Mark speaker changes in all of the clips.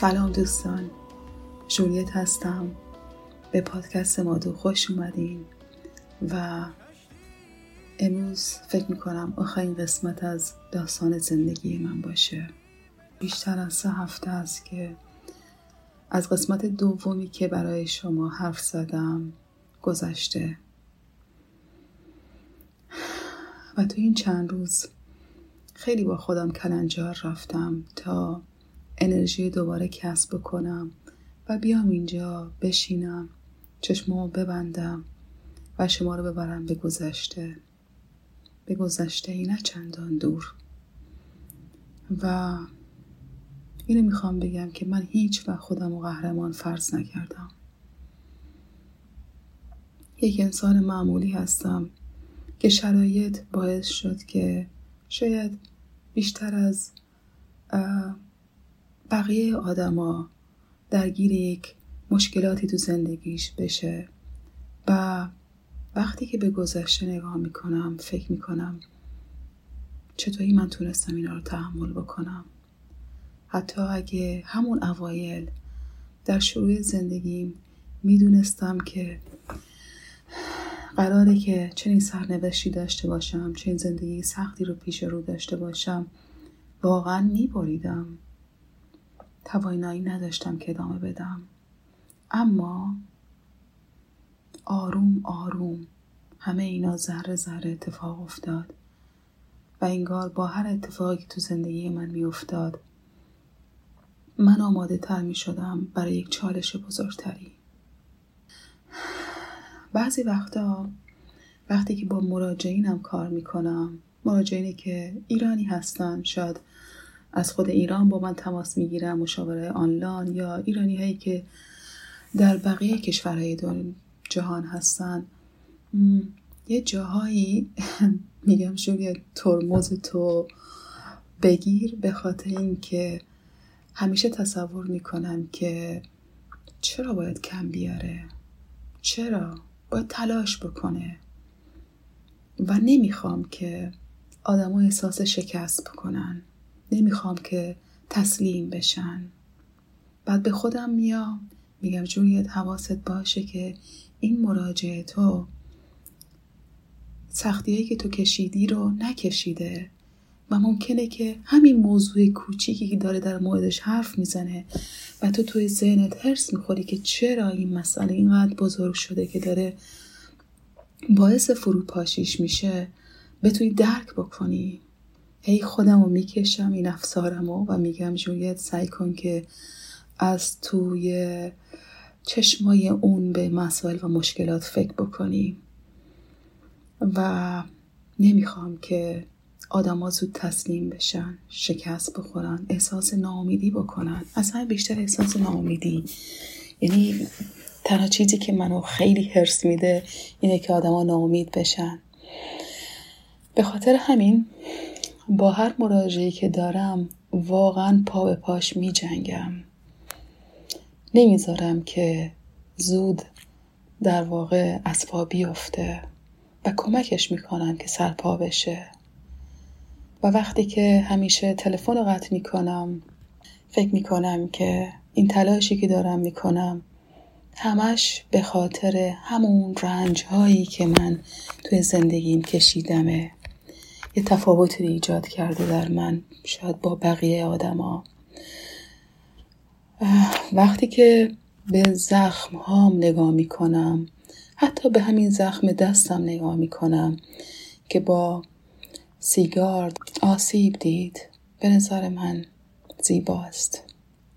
Speaker 1: سلام دوستان. جولیت هستم. به پادکست مادو خوش اومدین و امروز فکر می‌کنم آخرین قسمت از داستان زندگی من باشه. بیشتر از سه هفته است که از قسمت دومی که برای شما حرف زدم گذشته. و تو این چند روز خیلی با خودم کلنجار رفتم تا انرژی دوباره کسب بکنم و بیام اینجا بشینم چشمامو ببندم و شما رو ببرم به گذشته. به گذشته ای نه چندان دور. و اینو می‌خوام بگم که من هیچ و خودم و قهرمان فرض نکردم. یک انسان معمولی هستم که شرایط باعث شد که شاید بیشتر از بقیه آدما درگیر یک مشکلاتی تو زندگیش بشه و وقتی که به گذشته نگاه می‌کنم فکر می‌کنم چطوری من تونستم اینا رو تحمل بکنم. حتی اگه همون اوایل در شروع زندگیم می‌دونستم که قراره که چنین سرنوشتی داشته باشم چنین زندگی سختی رو پیش رو داشته باشم واقعا میبریدم. توانایی نداشتم که ادامه بدم. اما آروم آروم همه اینا ذره ذره اتفاق افتاد و انگار با هر اتفاقی تو زندگی من میافتاد من آماده تر می شدم برای یک چالش بزرگتری. بعضی وقتا وقتی که با مراجعینم کار می‌کنم مراجعینی که ایرانی هستن شاید از خود ایران با من تماس می‌گیرم مشاوره آنلاین یا ایرانی هایی که در بقیه کشورهای جهان هستن. یه جاهایی میگم شوی ترمز تو بگیر به خاطر اینکه همیشه تصور می‌کنم که چرا باید کم بیاره؟ چرا؟ باید تلاش بکنه. و نمی‌خوام که آدما احساس شکست بکنن. نمی‌خوام که تسلیم بشن. بعد به خودم میام میگم جولیت حواست باشه که این مراجعه تو سختیهایی که تو کشیدی رو نکشیده و ممکنه که همین موضوع کوچیکی که داره در موردش حرف می‌زنه و تو توی ذهنت هرس می‌خوری که چرا این مسئله اینقدر بزرگ شده که داره باعث فروپاشیش میشه بتونی درک بکنی. هی خودم رو می‌کشم این افسارم و میگم جولیت سعی کن که از توی چشمای اون به مسائل و مشکلات فکر بکنی. و نمی‌خوام که آدما زود تسلیم بشن شکست بخورن احساس ناامیدی بکنن. اصلا بیشتر احساس ناامیدی. یعنی تنها چیزی که منو خیلی حرس میده اینه که آدما ناامید بشن. به خاطر همین با هر مراجعی که دارم واقعا پا به پاش می جنگم نمی‌ذارم که زود در واقع از پا بیفته و کمکش می‌کنم که سرپا بشه. و وقتی که همیشه تلفن رو قطع می‌کنم فکر می‌کنم که این تلاشی که دارم می‌کنم همش به خاطر همون رنج هایی که من توی زندگیم کشیدمه. یه تفاوتی ایجاد کرده در من شاید با بقیه آدما. وقتی که به زخم هام نگاه می کنم حتی به همین زخم دستم نگاه می کنم که با سیگار آسیب دید به نظر من زیباست.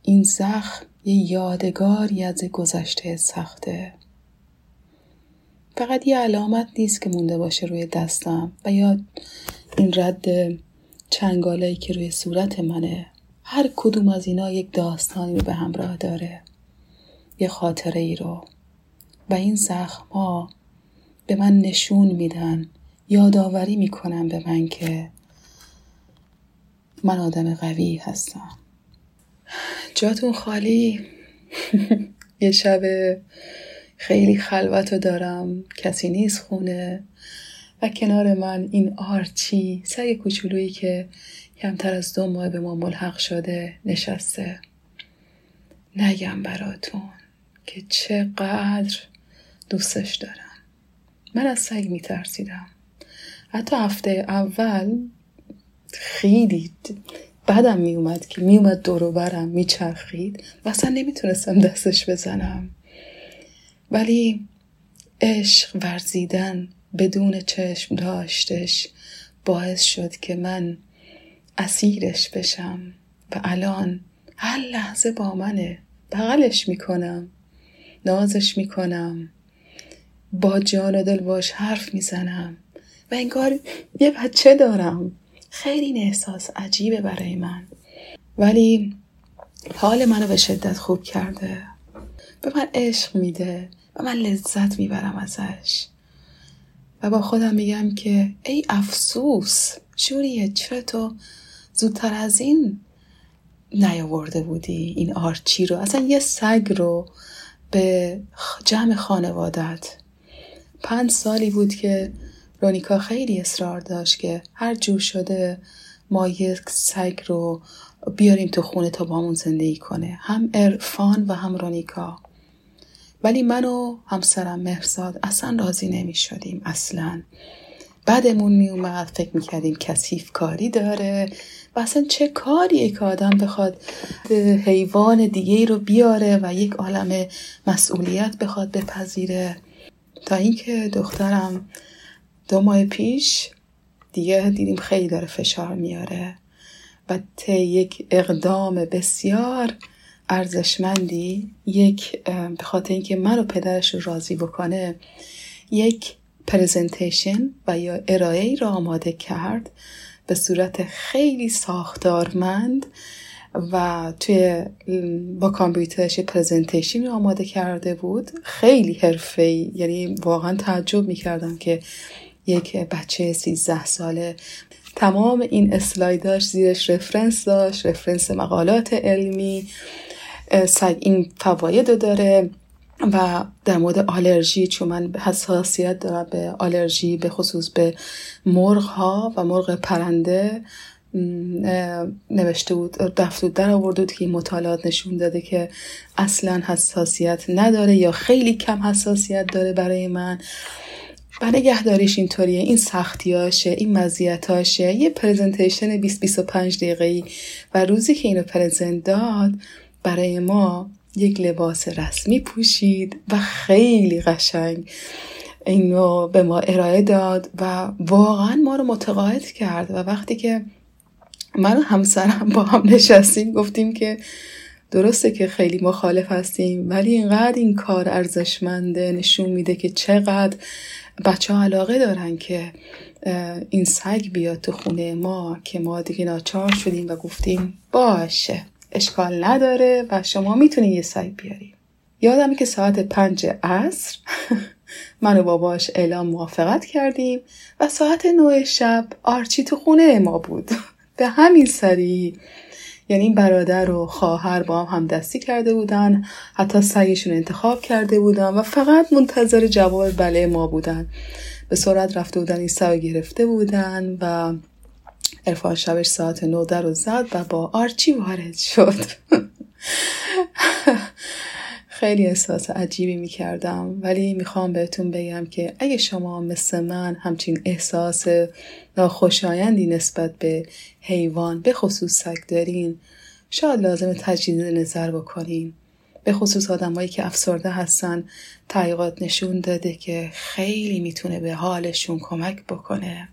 Speaker 1: این زخم یه یادگاری از گذشته سخته. فقط یه علامت نیست که مونده باشه روی دستم و یا این رد چنگالایی که روی صورت منه. هر کدوم از اینا یک داستانی رو به همراه داره. یه خاطره ای رو. و این زخم ها به من نشون میدن. یادآوری می‌کنن به من که من آدم قوی هستم. جاتون خالی؟ یه شب خیلی خلوت دارم. کسی نیست خونه. و کنار من این آرچی سگ کوچولویی که کمتر از دو ماه به ما ملحق شده نشسته. نگم براتون که چقدر دوستش دارم. من از سگ میترسیدم. حتی هفته اول خیلی بدم میومد که میومد دورو برم میچرخید و اصلا نمی‌تونستم دستش بزنم. ولی عشق ورزیدن بدون چشم داشتش باعث شد که من اسیرش بشم و الان هر لحظه با منه. بغلش می‌کنم نازش می‌کنم با جان و دل باش حرف می‌زنم و انگار یه بچه دارم. خیلی این احساس عجیبه برای من. ولی حال منو به شدت خوب کرده به من عشق میده و من لذت می‌برم ازش. و با خودم میگم که ای افسوس شوریه چرا تو زودتر از این نیاورده بودی این آرچی رو؟ اصلا یه سگ رو به جمع خانوادت. پنج سالی بود که رونیکا خیلی اصرار داشت که هر جور شده ما یک سگ رو بیاریم تو خونه تا بامون زندگی کنه. هم ارفان و هم رونیکا. ولی من و همسرم مهرزاد اصلا راضی نمی شدیم اصلا. بعدمون می اومد فکر می کردیم کسیف کاری داره و اصلا چه کاری که آدم بخواد حیوان دیگه رو بیاره و یک عالم مسئولیت بخواد بپذیره. تا اینکه دخترم دو ماه پیش دیگه دیدیم خیلی داره فشار میاره و ته یک اقدام بسیار ارزشمندی یک به خاطر اینکه من و پدرش راضی بکنه یک پرزنتیشن و یا ارائه را آماده کرد به صورت خیلی ساختارمند و توی با کامپیوترش پرزنتیشن رو آماده کرده بود. خیلی حرفه یعنی واقعا تعجب می‌کردم که یک بچه 13 ساله. تمام این اسلایداش زیرش رفرنس داشت رفرنس مقالات علمی. این فواید داره و در مورد آلرژی چون من حساسیت دارم به آلرژی به خصوص به مرغ ها و مرغ پرنده نوشته بود دفت در آورده بود که این مطالعات نشون داده که اصلا حساسیت نداره یا خیلی کم حساسیت داره برای من. و نگهداریش اینطوریه. این سختیاشه این مزیتاشه. یه پرزنتیشن 20-25 دقیقه و روزی که اینو پرزنت داد برای ما یک لباس رسمی پوشید و خیلی قشنگ اینو به ما ارائه داد و واقعا ما رو متقاعد کرد و وقتی که من و همسرم با هم نشستیم گفتیم که درسته که خیلی مخالف هستیم ولی اینقدر این کار ارزشمنده نشون میده که چقدر بچه ها علاقه دارن که این سگ بیاد تو خونه ما که ما دیگه ناچار شدیم و گفتیم باشه. اشکال نداره و شما می‌تونید یه سگ بیاریم یادم که ساعت پنج عصر من و باباش اعلام موافقت کردیم و ساعت نه شب آرچی تو خونه ما بود. به همین سری. یعنی برادر و خواهر با هم همدستی کرده بودن حتی سگشون انتخاب کرده بودن و فقط منتظر جواب بله ما بودن. به سرعت رفته بودن این سگ گرفته بودن و ارفان شبش ساعت نو در رو زد و با آرچی وارد شد. خیلی احساس عجیبی می کردم ولی می‌خوام بهتون بگم که اگه شما مثل من همچین احساس ناخوشایندی نسبت به حیوان به خصوص سگ دارین شاید لازم تجدید نظر بکنین. به خصوص آدمایی که افسرده هستن تحقیقات نشون داده که خیلی می‌تونه به حالشون کمک بکنه.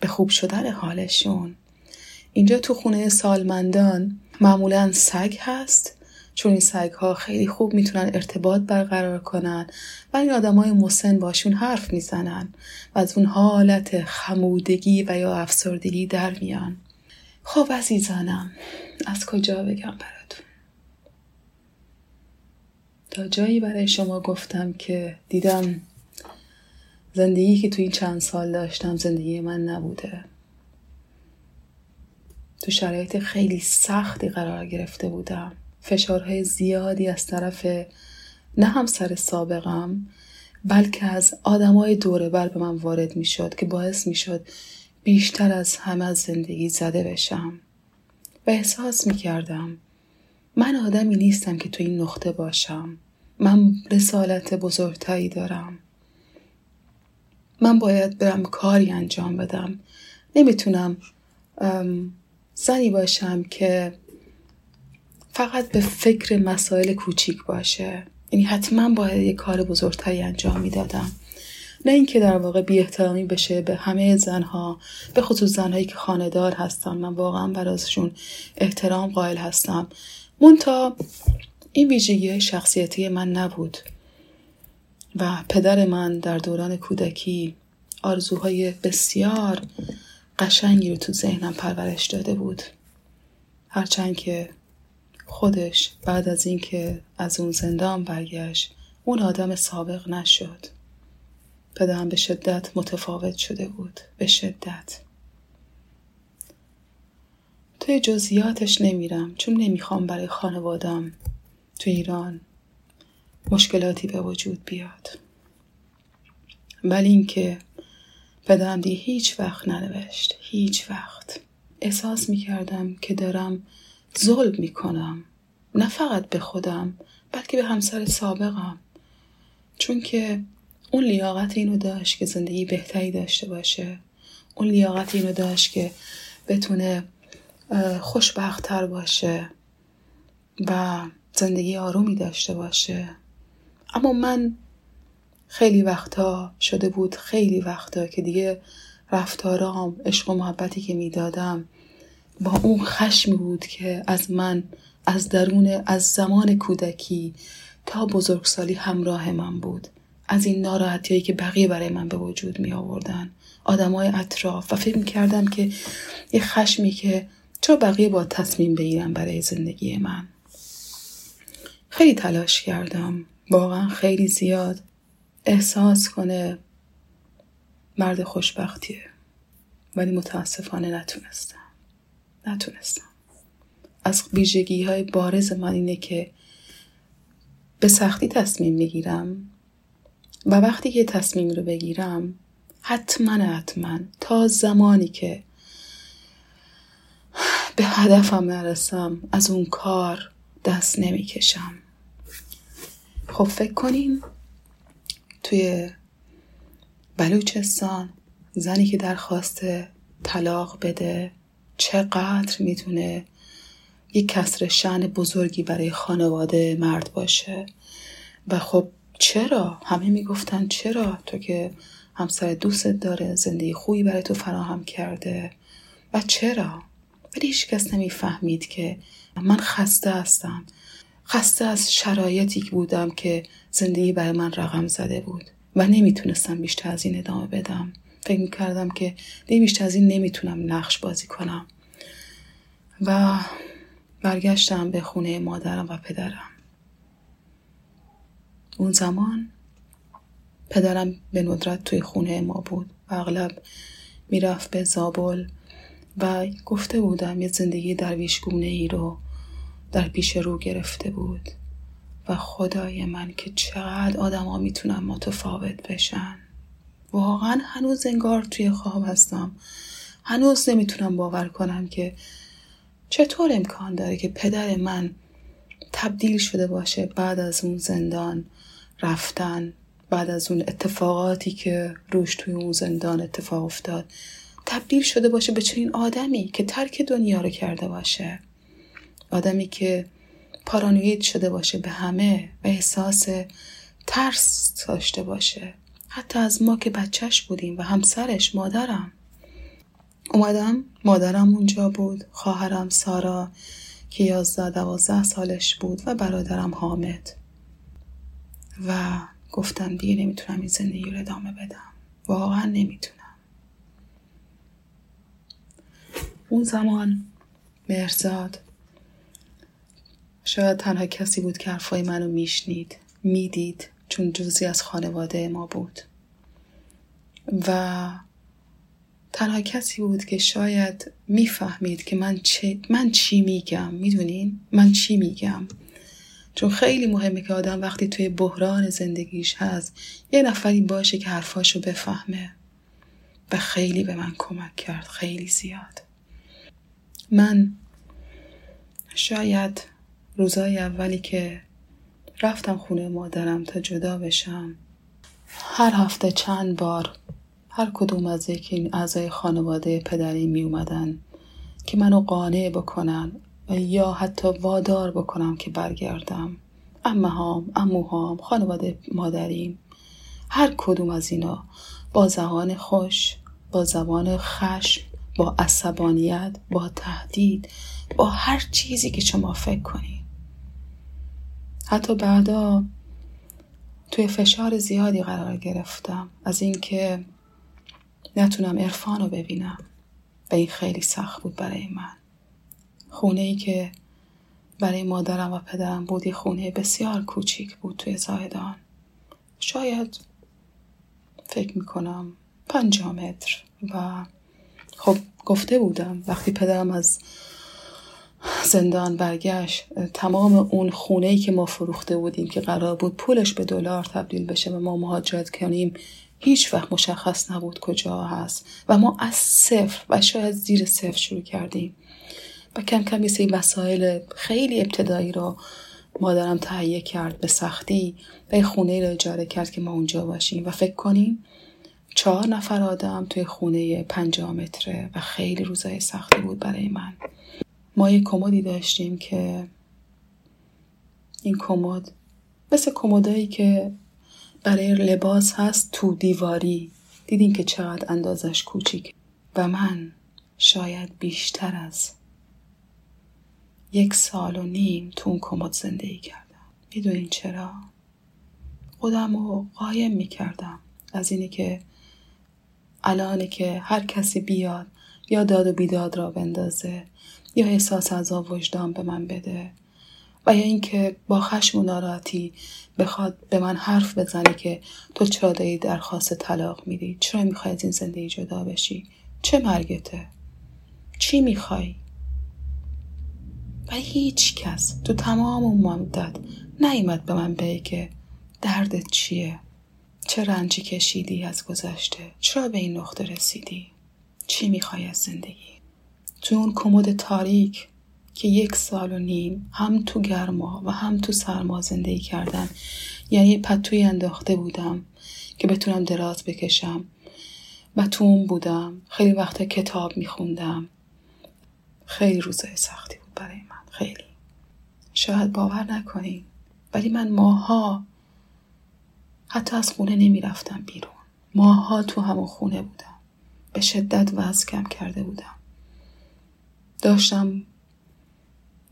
Speaker 1: به خوب شدن حالشون. اینجا تو خونه سالمندان معمولا سگ هست چون این سگ ها خیلی خوب می‌تونن ارتباط برقرار کنن و این آدم های مسن باشون حرف می‌زنن و از اون حالت خمودگی و یا افسردگی در میان. خب عزیزانم از کجا بگم براتون؟ تا جایی برای شما گفتم که دیدم زندگی که تو این چند سال داشتم زندگی من نبوده. تو شرایط خیلی سختی قرار گرفته بودم. فشارهای زیادی از طرف نه همسر سابقم بلکه از آدمای دوره بر به من وارد می شد که باعث می شد بیشتر از همه از زندگی زده بشم. و احساس می کردم من آدمی نیستم که تو این نقطه باشم. من رسالت بزرگتری دارم. من باید برم کاری انجام بدم. نمی‌تونم زنی باشم که فقط به فکر مسائل کوچیک باشه. یعنی حتما باید یه کار بزرگتری انجام می‌دادم. نه اینکه در واقع بی احترامی بشه به همه زنها به خصوص زنهایی که خاندار هستن. من واقعا براشون احترام قائل هستم. مونتا این ویژگی شخصیتی من نبود. و پدر من در دوران کودکی آرزوهای بسیار قشنگی رو تو ذهنم پرورش داده بود. هرچند که خودش بعد از اینکه از اون زندان برگشت اون آدم سابق نشد. پدرم به شدت متفاوت شده بود به شدت. توی جزئیاتش نمیرم چون نمی‌خوام برای خانوادم تو ایران مشکلاتی به وجود بیاد. ولی اینکه پدرم دی هیچ وقت ننوشت هیچ وقت. احساس می‌کردم که دارم ظلم می‌کنم. نه فقط به خودم بلکه به همسر سابقم. چون که اون لیاقت اینو داشت که زندگی بهتری داشته باشه. اون لیاقت اینو داشت که بتونه خوشبختتر باشه و زندگی آرومی داشته باشه. اما من خیلی وقتا شده بود خیلی وقتا که دیگه رفتارام عشق و محبتی که می‌دادم با اون خشمی بود که از من از درون از زمان کودکی تا بزرگسالی همراه من بود. از این ناراحتی که بقیه برای من به وجود می آوردن آدمای اطراف و فکر کردم که یه خشمی که چرا بقیه با تصمیم بگیرن برای زندگی من. خیلی تلاش کردم. واقعا خیلی زیاد احساس کنه مرد خوشبختیه. ولی متاسفانه نتونستم. نتونستم. از ویژگی های بارز من اینه که به سختی تصمیم می‌گیرم و وقتی که تصمیم رو بگیرم حتما حتما تا زمانی که به هدفم نرسم از اون کار دست نمی‌کشم. خب فکر کنیم توی بلوچستان زنی که درخواست طلاق بده چقدر می‌تونه یک کسر شعن بزرگی برای خانواده مرد باشه؟ و خب چرا؟ همه می‌گفتن چرا؟ تو که همسر دوستت داره زندگی خوبی برای تو فراهم کرده و چرا؟ ولی هیچ کس نمی‌فهمید که من خسته هستم. خسته از شرایطی بودم که زندگی برای من رقم زده بود و نمی‌تونستم بیشتر از این ادامه بدم. فکر می‌کردم که دیگه بیشتر از این نمی‌تونم نقش بازی کنم. و برگشتم به خونه مادرم و پدرم. اون زمان پدرم به ندرت توی خونه ما بود. و اغلب می‌رفت به زابل و گفته بودم یه زندگی درویشگونه ای رو در پیش رو گرفته بود. و خدای من که چقدر آدما می‌تونن متفاوت بشن. واقعا هنوز انگار توی خواب هستم. هنوز نمی‌تونم باور کنم که چطور امکان داره که پدر من تبدیل شده باشه بعد از اون زندان رفتن بعد از اون اتفاقاتی که روش توی اون زندان اتفاق افتاد تبدیل شده باشه به چنین آدمی که ترک دنیا رو کرده باشه. آدمی که پارانوید شده باشه به همه و احساس ترس داشته باشه. حتی از ما که بچهش بودیم و همسرش مادرم. اومدم مادرم اونجا بود خواهرم سارا که یازده دوازده سالش بود و برادرم حامد. و گفتم دیگه نمی‌تونم این زندگی رو ادامه بدم. واقعا نمی‌تونم. اون زمان مرزاد شاید تنها کسی بود که حرفای منو میشنید می‌دید چون جزی از خانواده ما بود. و تنها کسی بود که شاید می‌فهمید که من, چه، من چی میگم می‌دونین؟ من چی میگم؟ چون خیلی مهمه که آدم وقتی توی بحران زندگیش هست یه نفری باشه که حرفاشو بفهمه. و خیلی به من کمک کرد خیلی زیاد. من شاید روزای اولی که رفتم خونه مادرم تا جدا بشم هر هفته چند بار هر کدوم از یکی این اعضای خانواده پدری می اومدن که منو قانع بکنن یا حتی وادار بکنم که برگردم. امه هام، امو خانواده مادریم هر کدوم از اینا با زبان خوش با زبان خشم با عصبانیت با تهدید با هر چیزی که شما فکر کنید. حتی بعدا توی فشار زیادی قرار گرفتم. از اینکه نتونم عرفان رو ببینم. و این خیلی سخت بود برای من. خونه ای که برای مادرم و پدرم بودی خونه بسیار کوچیک بود توی زاهدان. شاید فکر می‌کنم پنجاه متر. و خب گفته بودم وقتی پدرم از زندان برگشت. تمام اون خونه ای که ما فروخته بودیم که قرار بود پولش به دلار تبدیل بشه و ما مهاجرت کنیم هیچ وقت مشخص نبود کجا هست و ما از صفر و شاید زیر صفر شروع کردیم. و کم کم یه سری وسایل خیلی ابتدایی رو مادرم تهیه کرد به سختی و یه خونه رو اجاره کرد که ما اونجا باشیم. و فکر کنیم چهار نفر آدم توی خونه پنجاه متره و خیلی روزای سختی بود برای من. ما یه کمدی داشتیم که این کمد مثل کمدایی که برای لباس هست تو دیواری. دیدین که چقدر اندازش کوچیک. و من شاید بیشتر از یک سال و نیم تو اون کمد زندگی کردم. می‌دونین چرا؟ خودم رو قایم می‌کردم. از اینی که الانه که هر کسی بیاد یا داد و بیداد را بندازه یا احساس از وجدان به من بده؟ و یا اینکه با خشم و ناراحتی بخواد به من حرف بزنه که تو چرا داری درخواست طلاق میدی؟ چرا می‌خوای از این زندگی جدا بشی؟ چه مرگته؟ چی می‌خوای؟ و هیچ کس تو تمام اون مدت نیومد به من بگه که دردت چیه؟ چه رنجی کشیدی از گذشته؟ چرا به این نقطه رسیدی؟ چی می‌خوای از زندگی؟ تو اون کمد تاریک که یک سال و نیم هم تو گرما و هم تو سرما زندگی کردن یعنی پتوی انداخته بودم که بتونم دراز بکشم. و تو اون بودم. خیلی وقت کتاب میخوندم. خیلی روزای سختی بود برای من. خیلی. شاید باور نکنیم ولی من ماها حتی از خونه نمی‌رفتم بیرون. ماها تو همون خونه بودم. به شدت وزن کم کرده بودم. داشتم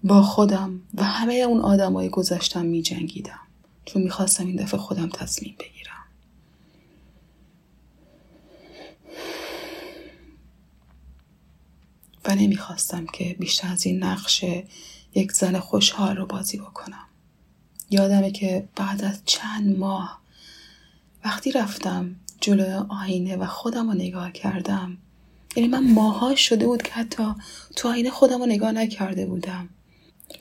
Speaker 1: با خودم و همه اون آدمای گذشتم می جنگیدم چون می‌خواستم این دفعه خودم تصمیم بگیرم. و نمی‌خواستم که بیشتر از این نقش یک زن خوشحال رو بازی بکنم. یادمه که بعد از چند ماه وقتی رفتم جلوی آینه و خودم رو نگاه کردم یعنی من ماها شده بود که حتی تو آینه خودم رو نگاه نکرده بودم.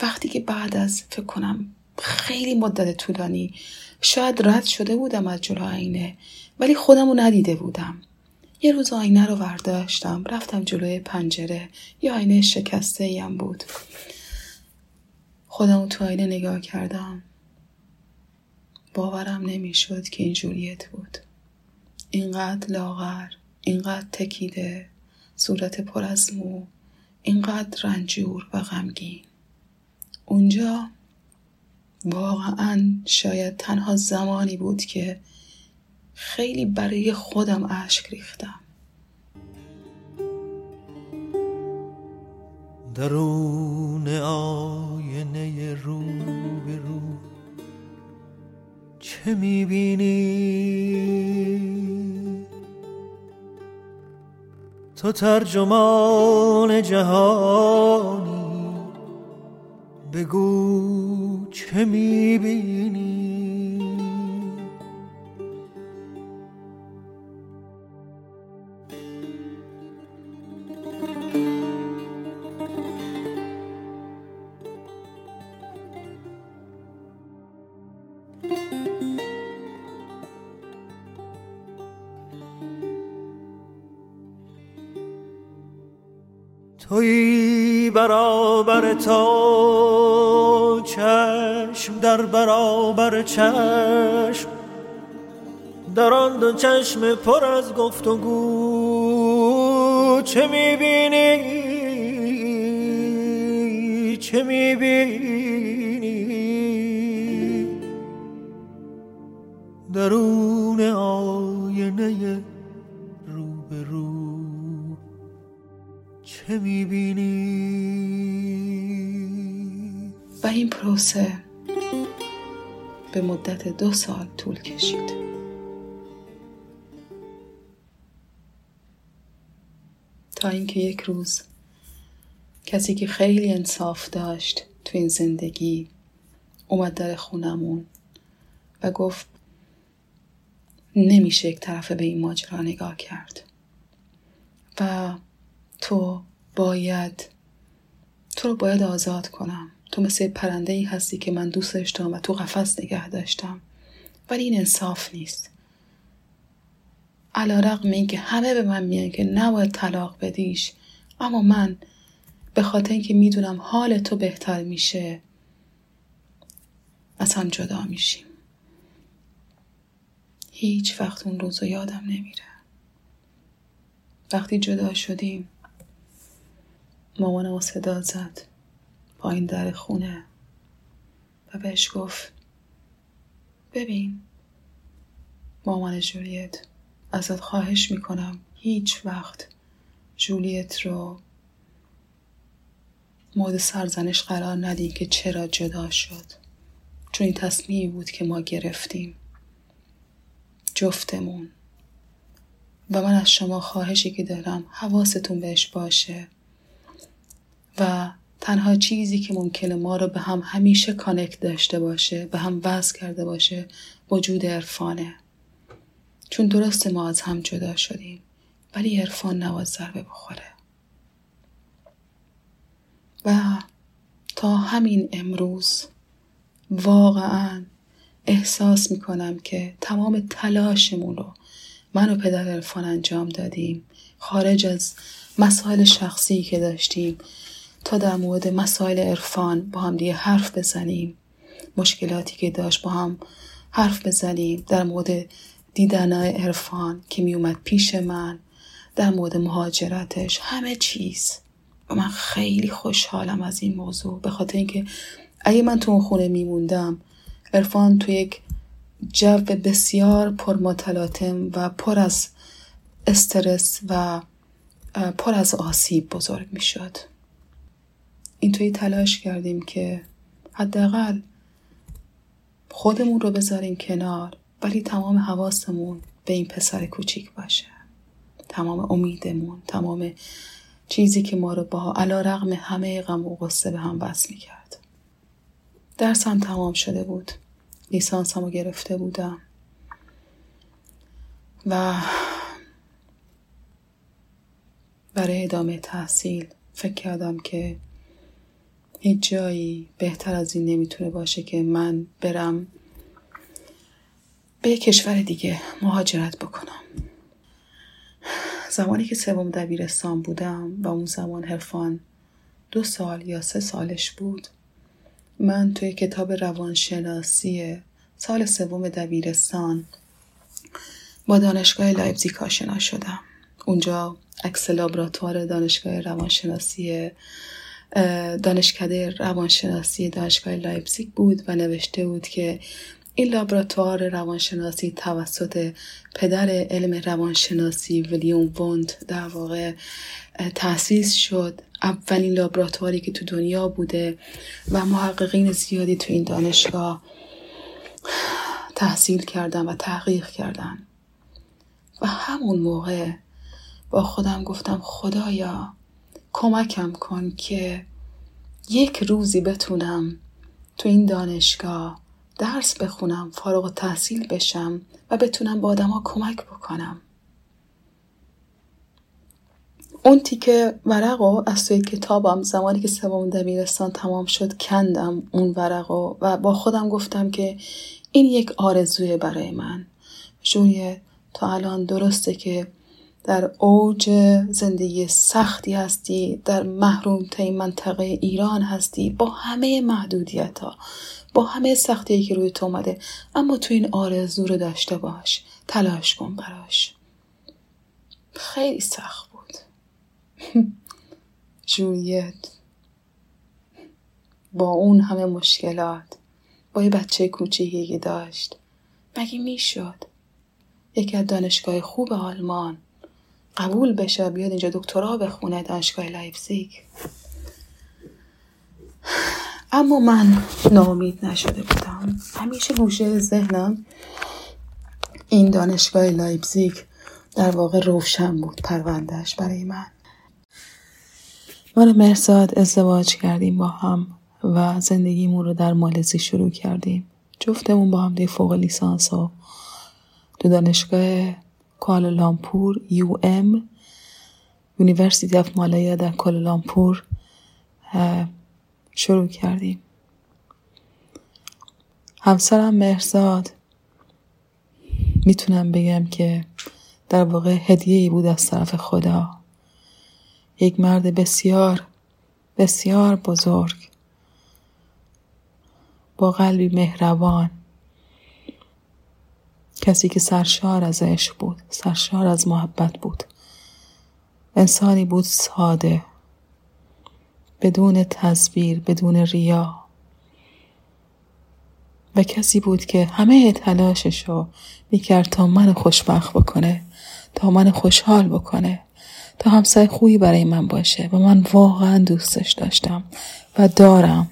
Speaker 1: وقتی که بعد از فکر کنم خیلی مدت طولانی شاید رد شده بودم از جلو آینه ولی خودم رو ندیده بودم. یه روز آینه رو برداشتم رفتم جلوی پنجره. یه آینه شکسته ایم بود. خودم تو آینه نگاه کردم. باورم نمی‌شد که این جولیت بود. اینقدر لاغر اینقدر تکیده. صورت پر از مو اینقدر رنجور و غمگین. اونجا واقعا شاید تنها زمانی بود که خیلی برای خودم اشک ریختم.
Speaker 2: درون آینه رو به رو چه می‌بینی؟ تو ترجمان جهانی. بگو چه می‌بینی؟ توی برابر تو چشم در برابر چشم. در آن دو چشم پر از گفت و گو چه می‌بینی؟ چه می‌بینی؟ درون آینه چه می‌بینی؟
Speaker 1: و این پروسه به مدت دو سال طول کشید. تا اینکه یک روز کسی که خیلی انصاف داشت تو این زندگی اومد در خونمون و گفت نمیشه یک طرفه به این ماجرا نگاه کرد. و تو باید تو رو باید آزاد کنم. تو مثل پرنده ای هستی که من دوستش دارم و تو قفس نگه داشتم. ولی این انصاف نیست. علا رقم این که همه به من میگن که نباید طلاق بدیش. اما من به خاطر اینکه می‌دونم حال تو بهتر میشه از هم جدا میشیم. هیچ وقت اون روز یادم نمیره. وقتی جدا شدیم مامانم صدا زد. پایین در خونه. و بهش گفت ببین. مامان جولیت ازت خواهش می‌کنم هیچ وقت جولیت رو مورد سرزنش قرار ندی که چرا جدا شد. چون این تصمیمی بود که ما گرفتیم. جفتمون. و من از شما خواهشی که دارم حواستون بهش باشه. و تنها چیزی که ممکنه ما رو به هم همیشه کانکت داشته باشه به هم وصل کرده باشه وجود عرفانه. چون درست ما از هم جدا شدیم ولی عرفان نباید ضربه بخوره. و تا همین امروز واقعا احساس می‌کنم که تمام تلاشمون رو من و پدر عرفان انجام دادیم. خارج از مسائل شخصی که داشتیم تا در مورد مسائل عرفان با هم دیگه حرف بزنیم. مشکلاتی که داشت با هم حرف بزنیم. در مورد دیدن عرفان که میومد پیش من. در مورد مهاجرتش. همه چیز. و من خیلی خوشحالم از این موضوع. به خاطر اینکه اگه من تو اون خونه میموندم عرفان تو یک جو بسیار پرمتلاطم و پر از استرس و پر از آسیب بزرگ می‌شد. اینطوری تلاش کردیم که حداقل خودمون رو بذاریم کنار ولی تمام حواسمون به این پسر کوچیک باشه. تمام امیدمون تمام چیزی که ما رو با علا رغم همه غم و غصه به هم بس می‌کرد. درسم تمام شده بود. لیسانسمو گرفته بودم. و برای ادامه تحصیل فکر کردم که هیچ جایی بهتر از این نمی‌تونه باشه که من برم به کشور دیگه مهاجرت بکنم. زمانی که سوم دبیرستان بودم و اون زمان عرفان دو سال یا سه سالش بود من توی کتاب روانشناسی سال سوم دبیرستان با دانشگاه لایپزیگ آشنا شدم. اونجا عکس لابراتوار دانشگاه روانشناسی دانشکده روانشناسی دانشگاه لایپزیگ بود و نوشته بود که این لابراتوار روانشناسی توسط پدر علم روانشناسی ویلیوم ووند در واقع تأسیس شد. اولین لابراتواری که تو دنیا بوده و محققین زیادی تو این دانشگاه تحصیل کردن و تحقیق کردن. و همون موقع با خودم گفتم خدایا کمکم کن که یک روزی بتونم تو این دانشگاه درس بخونم فارغ تحصیل بشم و بتونم با آدما کمک بکنم. اون تیکه ورق و از توی کتابم زمانی که سوم دبیرستان تمام شد کندم اون ورق و با خودم گفتم که این یک آرزوی برای من. جوریه تا الان درسته که در اوج زندگی سختی هستی در محروم منطقه ایران هستی با همه محدودیت ها با همه سختی که روی تو اومده. اما تو این آرزو رو داشته باش تلاش کن براش. خیلی سخت بود. جولیت با اون همه مشکلات با یه بچه کوچیکی که داشت مگه می‌شد؟ یکی از دانشگاه خوب آلمان قبول بشه بیاد اینجا دکترا بخونه دانشگاه لایپزیگ. اما من ناامید نشده بودم. همیشه گوشه ذهنم این دانشگاه لایپزیگ در واقع روشن بود پروندهش برای من. من مرساد ازدواج کردیم با هم و زندگیمون رو در مالزی شروع کردیم. جفتمون با هم دوره‌ی فوق لیسانس و تو دانشگاه کوالالامپور UM University of Malaya در کوالالامپور شروع کردیم. همسرم مرزاد می‌تونم بگم که در واقع هدیه ای بود از طرف خدا. یک مرد بسیار بسیار بزرگ. با قلبی مهربان. کسی که سرشار از عشق بود سرشار از محبت بود. انسانی بود ساده بدون تصویر بدون ریا. و کسی بود که همه تلاشش رو می‌کرد تا من خوشبخت بکنه تا من خوشحال بکنه تا همسایه خوبی برای من باشه. و من واقعا دوستش داشتم و دارم.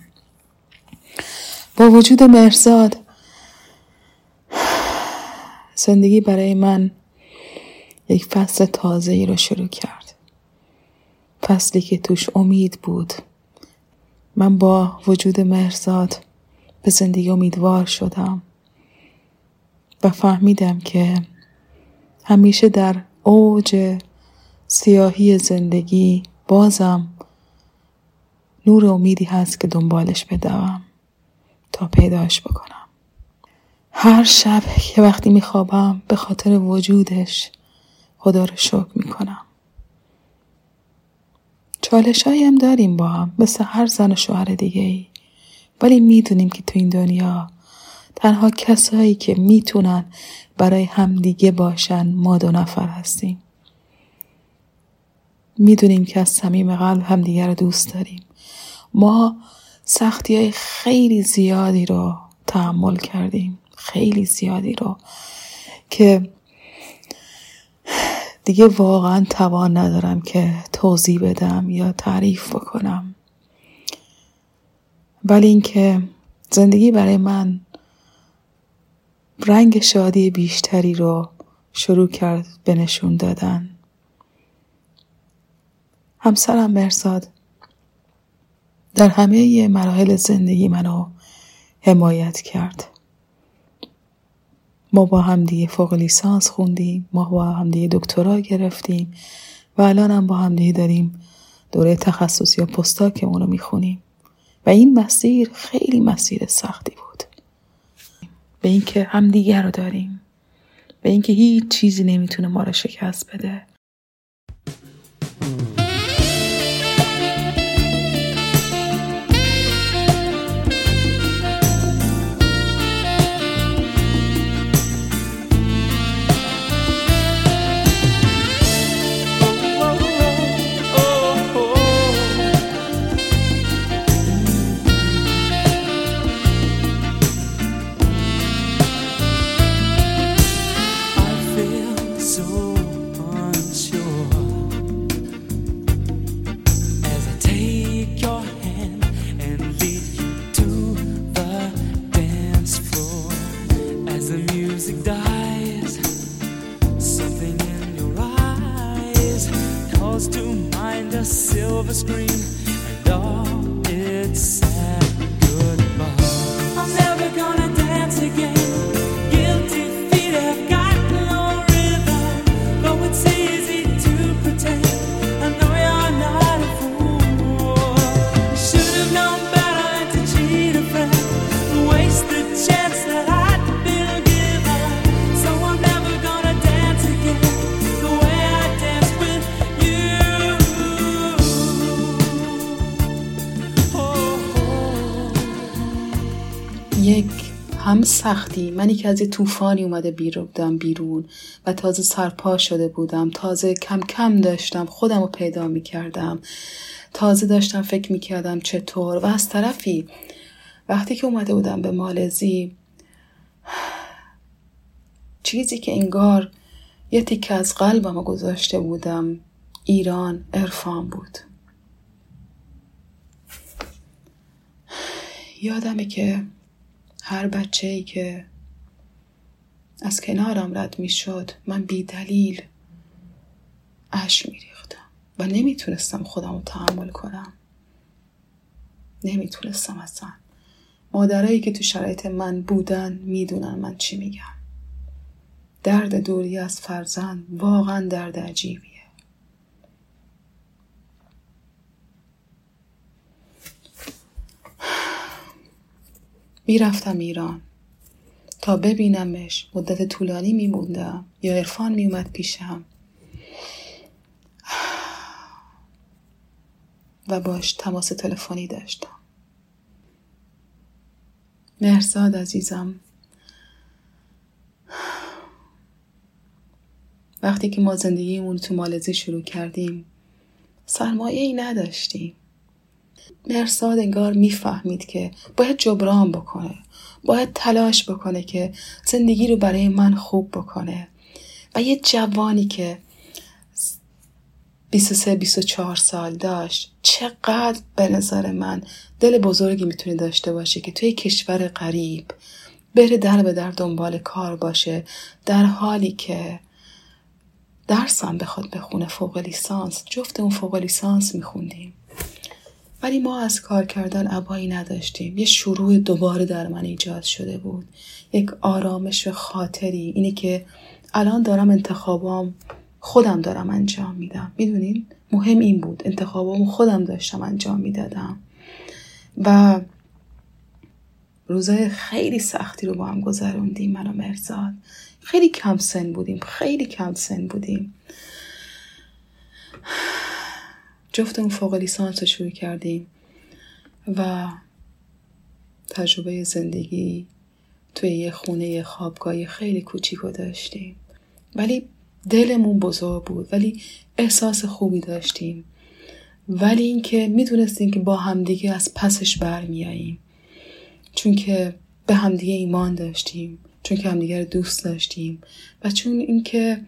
Speaker 1: با وجود مرزاد زندگی برای من یک فصل تازه ای رو شروع کرد. فصلی که توش امید بود. من با وجود مرزاد به زندگی امیدوار شدم و فهمیدم که همیشه در اوج سیاهی زندگی بازم نور امیدی هست که دنبالش بدوم تا پیداش بکنم. هر شب که وقتی میخوابم به خاطر وجودش خدا رو شکر می‌کنم. چالش هم داریم با هم مثل هر زن و شوهر دیگه ای ولی می‌دونیم که تو این دنیا تنها کسایی که می‌تونن برای همدیگه باشن ما دو نفر هستیم. می‌دونیم که از صمیم قلب همدیگه رو دوست داریم. ما سختی های خیلی زیادی رو تحمل کردیم. خیلی زیادی رو که دیگه واقعا توان ندارم که توضیح بدم یا تعریف بکنم. ولی اینکه زندگی برای من رنگ شادی بیشتری رو شروع کرد به نشون دادن. همسرم مرزاد در همه مراحل زندگی منو حمایت کرد. ما با هم دیگه فوق لیسانس خوندیم ما با هم دیگه دکترا گرفتیم و الان هم با هم دیگه داریم دوره تخصصی یا پستاکمون رو می‌خونیم. و این مسیر خیلی مسیر سختی بود. به اینکه همدیگه رو داریم. به اینکه هیچ چیزی نمی‌تونه ما رو شکست بده. of a scream سختی. منی که از یه طوفانی اومده بیرون بیرون و تازه سرپا شده بودم. تازه کم کم داشتم. خودم رو پیدا می کردم تازه داشتم فکر می کردم چطور و از طرفی وقتی که اومده بودم به مالزی چیزی که انگار یه تیکه از قلبم گذاشته بودم. ایران عرفان بود. یادمه که هر بچه ای که از کنارم رد می شد من بی دلیل اش می ریختم و نمی‌تونستم خودم رو تحمل کنم. نمی‌تونستم اصلا. مادرایی که تو شرایط من بودن می‌دونن من چی میگم. درد دوری از فرزند واقعا درد عجیبیه می‌رفتم ایران تا ببینمش مدت طولانی میموندم یا عرفان میومد پیشم. و باش تماس تلفنی داشتم. مرزاد عزیزم وقتی که ما زندگیمون تو مالزی شروع کردیم سرمایه ای نداشتیم. مرساد انگار می‌فهمید که باید جبران بکنه باید تلاش بکنه که زندگی رو برای من خوب بکنه. و یه جوانی که 23 24 سال داشت چقدر به نظر من دل بزرگی می‌تونه داشته باشه که توی کشور غریب بره در به در دنبال کار باشه در حالی که درسم بخواد بخونه فوق لیسانس. جفت اون فوق لیسانس میخوندیم. ولی ما از کار کردن عبایی نداشتیم. یه شروع دوباره در من ایجاد شده بود. یک آرامش خاطری. اینه که الان دارم انتخابام خودم دارم انجام میدم. می‌دونین؟ مهم این بود. انتخابام خودم داشتم انجام می‌دادم. و روزای خیلی سختی رو با هم گذروندیم من و مرزاد خیلی کم سن بودیم. خیلی کم سن بودیم. جفتمون فوق لیسانس رو شروع کردیم و تجربه زندگی توی یه خونه خوابگاه خیلی کوچیک داشتیم. ولی دلمون بزرگ بود ولی احساس خوبی داشتیم. ولی اینکه می‌دونستیم که با همدیگه از پسش برمیاییم چون که به همدیگه ایمان داشتیم چون که همدیگه رو دوست داشتیم و چون اینکه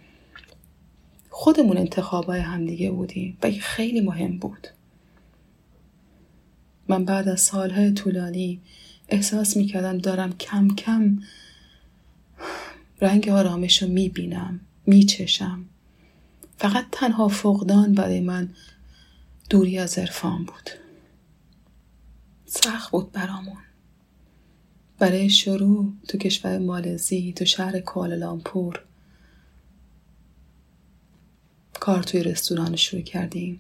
Speaker 1: خودمون انتخابای همدیگه بودیم و خیلی مهم بود. من بعد از سالهای طولانی احساس می‌کردم دارم کم کم رنگ آرامش رو می‌بینم میچشم. فقط تنها فقدان برای من دوری از عرفان بود. سخت بود برامون. برای شروع تو کشور مالزی تو شهر کوالالامپور کار توی رستوران شروع کردیم.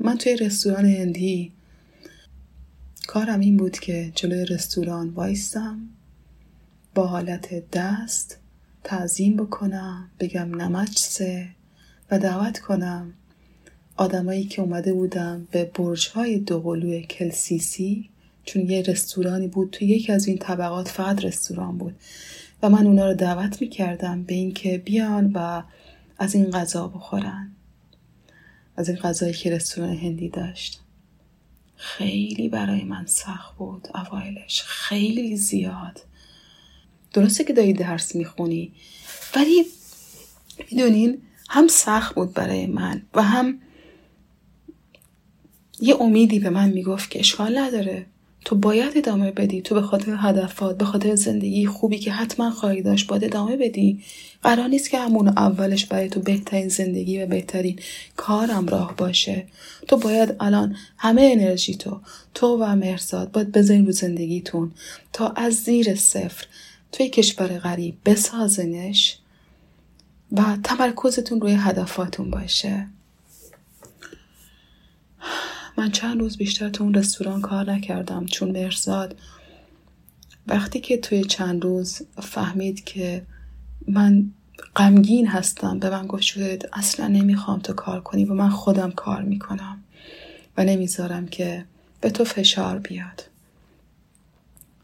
Speaker 1: من توی رستوران هندی کارم این بود که جلوی رستوران وایستم با حالت دست تعظیم بکنم بگم نمچ و دعوت کنم آدمایی که اومده بودم به برج های دوقلوی کلسیسی چون یه رستورانی بود تو یکی از این طبقات فقط رستوران بود. و من اونا رو دعوت می‌کردم به اینکه بیان و از این غذا بخورن. از این غذایی که رستوران هندی داشت. خیلی برای من سخت بود اوایلش خیلی زیاد. درسته که داری درس می‌خونی ولی می‌دونین هم سخت بود برای من و هم یه امیدی به من می‌گفت که اشکال نداره. تو باید ادامه بدی. تو به خاطر هدفات به خاطر زندگی خوبی که حتما خواهی داشت باید ادامه بدی. قرار نیست که همون اولش برای تو بهترین زندگی و بهترین کارم راه باشه. تو باید الان همه انرژی تو تو و مرزاد باید بذارین رو زندگیتون تا از زیر صفر توی کشور غریب بسازنش و تمرکزتون روی هدفاتون باشه. من چند روز بیشتر تو اون رستوران کار نکردم چون مرزاد وقتی که توی چند روز فهمید که من غمگین هستم به من گفت شده اصلا نمی‌خوام تو کار کنی و من خودم کار می‌کنم و نمی‌ذارم که به تو فشار بیاد.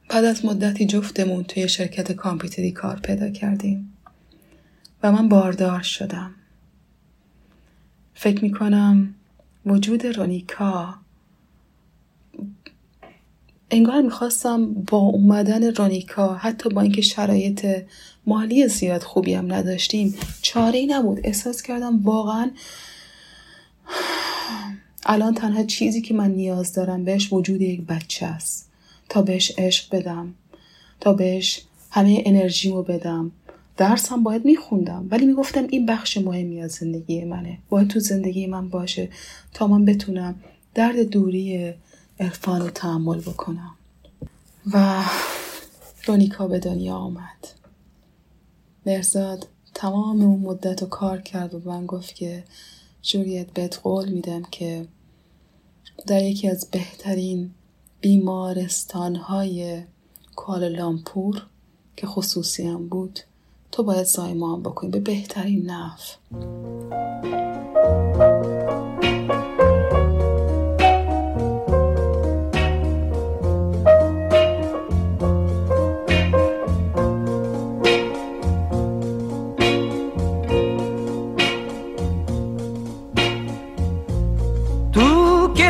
Speaker 1: بعد از مدتی جفتمون توی شرکت کامپیوتری کار پیدا کردیم و من باردار شدم. فکر می‌کنم وجود رونیکا. انگار می‌خواستم با اومدن رونیکا حتی با اینکه شرایط مالی زیاد خوبی هم نداشتیم چاره ای نبود. احساس کردم واقعا الان تنها چیزی که من نیاز دارم بهش وجود یک بچه است. تا بهش عشق بدم تا بهش همه انرژیمو بدم. درسم باید میخوندم. ولی می‌گفتم این بخش مهمی از زندگی منه. باید تو زندگی من باشه تا من بتونم درد دوری عرفان رو تحمل بکنم. و رونیکا به دنیا آمد. مرزاد تمام اون مدت رو کار کرد و من گفت که جوریت بهت قول میدم که در یکی از بهترین بیمارستان های لامپور که خصوصی هم بود تو باید زایمان بکنی. به بهترین نف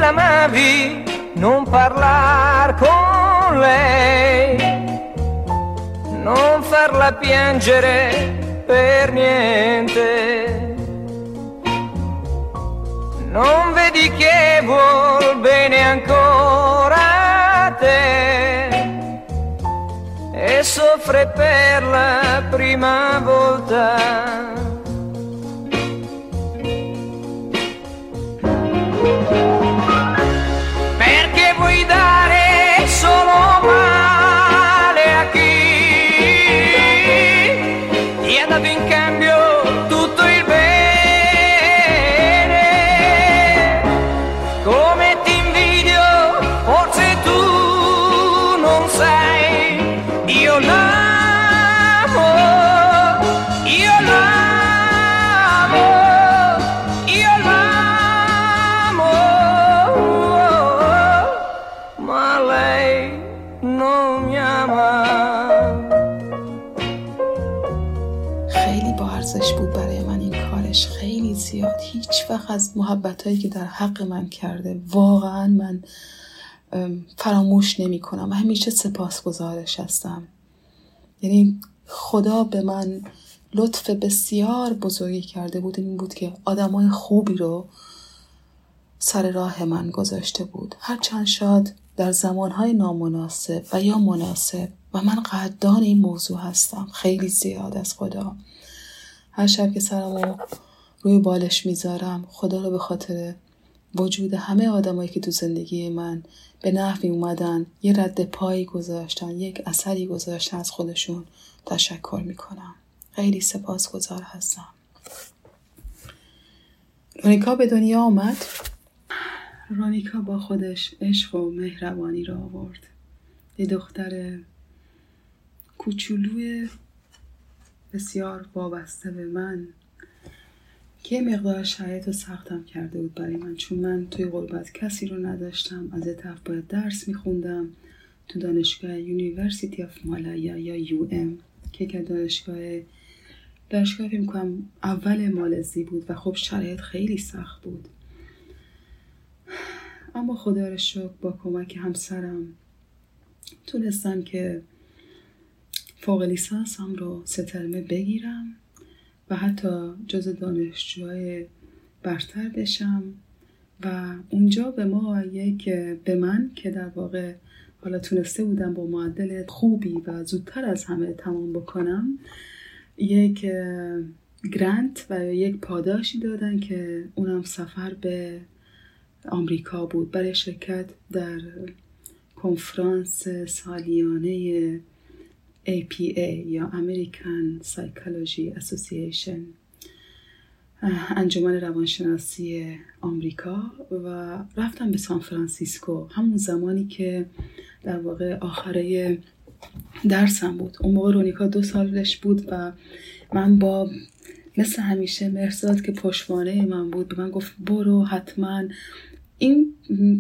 Speaker 2: la amavi non parlar con lei, non farla piangere per niente. Non vedi che vuol bene ancora a te e soffre per la prima volta
Speaker 1: از محبت هایی که در حق من کرده. واقعا من فراموش نمی کنم و همیشه سپاس گزارش هستم. یعنی خدا به من لطف بسیار بزرگی کرده بود. این بود که آدمای خوبی رو سر راه من گذاشته بود. هرچند شاد در زمانهای نامناسب و یا مناسب. و من قدردان این موضوع هستم. خیلی زیاد از خدا. هر شب که سرمو روی بالش می‌ذارم. خدا رو به خاطر وجود همه آدمایی که تو زندگی من به نحوی اومدن یه رد پایی گذاشتن یک اثری گذاشتن از خودشون تشکر می‌کنم. خیلی سپاسگزار هستم. رونیکا به دنیا آمد. رونیکا با خودش عشق و مهربانی را آورد. یه دختر کوچولوی بسیار وابسته به من. که مقدار شرایط رو سختم کرده بود برای من چون من توی غربت کسی رو نداشتم. از طرف باید درس میخوندم تو دانشگاه University of Malaya یا UM که که دانشگاه دانشگاه کنم اول مالزی بود و خب شرایط خیلی سخت بود. اما خدا رو شکر با کمک همسرم تونستم که فوق لیسانسم رو سترمه بگیرم. و حتی جز دانشجوهای برتر بشم و اونجا به ما یک به من که در واقع حالا تونسته بودم با معدل خوبی و زودتر از همه تمام بکنم یک گرانت و یک پاداشی دادن که اونم سفر به آمریکا بود. برای شرکت در کنفرانس سالیانه APA یا American Psychology Association. انجمن روانشناسی آمریکا و رفتم به سان فرانسیسکو. همون زمانی که در واقع آخره درسم بود. اون موقع رونیکا دو سالش بود و من با مثل همیشه مرزاد که پشوانه من بود به من گفت برو حتما این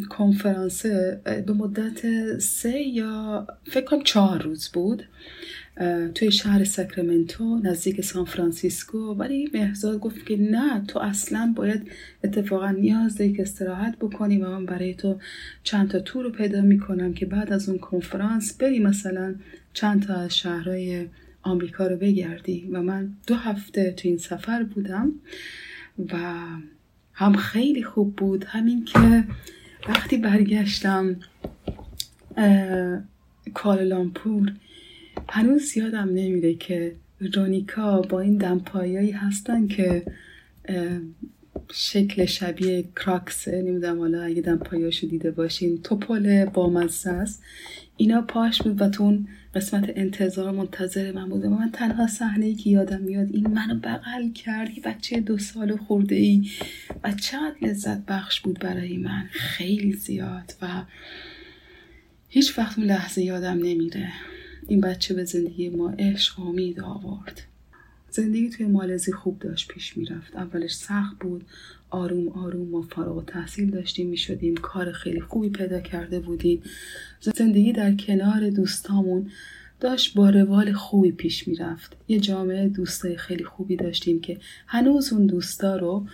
Speaker 1: کنفرانس به مدت سه یا فکر کنم چهار روز بود توی شهر ساکرامنتو نزدیک سان فرانسیسکو. ولی مهزاد گفت که نه تو اصلا باید اتفاقا نیاز داری که استراحت بکنی و من برای تو چند تا تور رو پیدا می‌کنم که بعد از اون کنفرانس بری مثلا چند تا از شهرهای آمریکا رو بگردی. و من دو هفته تو این سفر بودم و هم خیلی خوب بود. همین که وقتی برگشتم کالالامپور هنوز یادم نمیره که رونیکا با این دمپایایی هستن که شکل شبیه کراکس نمی‌دونم حالا اگه دمپایاشو دیده باشین توپل با مزه است. اینا پاش بود و تو اون قسمت انتظار منتظر من بود. و من تنها صحنه ای که یادم میاد این منو بغل کرد یه بچه دو سال خورده ای و چقدر لذت بخش بود برای من. خیلی زیاد و هیچ وقت اون لحظه یادم نمیره. این بچه به زندگی ما عشق امید آورد. زندگی توی مالزی خوب داشت پیش می‌رفت. اولش سخت بود. آروم آروم ما فارغ و تحصیل داشتیم می‌شدیم کار خیلی خوبی پیدا کرده بودیم. زندگی در کنار دوستامون داشت با روال خوبی پیش می‌رفت. یه جامعه دوستای خیلی خوبی داشتیم که هنوز اون دوستا رو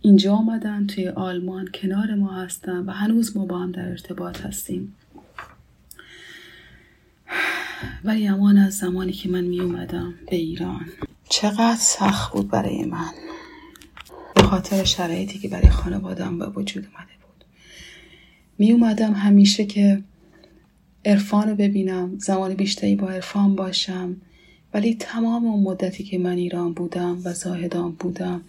Speaker 1: اینجا آمدن توی آلمان کنار ما هستن و هنوز ما با هم در ارتباط هستیم. ولی امان از زمانی که من می اومدم به ایران. چقدر سخت بود برای من. خاطر شرایطی که برای خانوادم به وجود اومده بود. می اومدم همیشه که عرفان رو ببینم زمان بیشتری با عرفان باشم ولی تمام اون مدتی که من ایران بودم و زاهدان بودم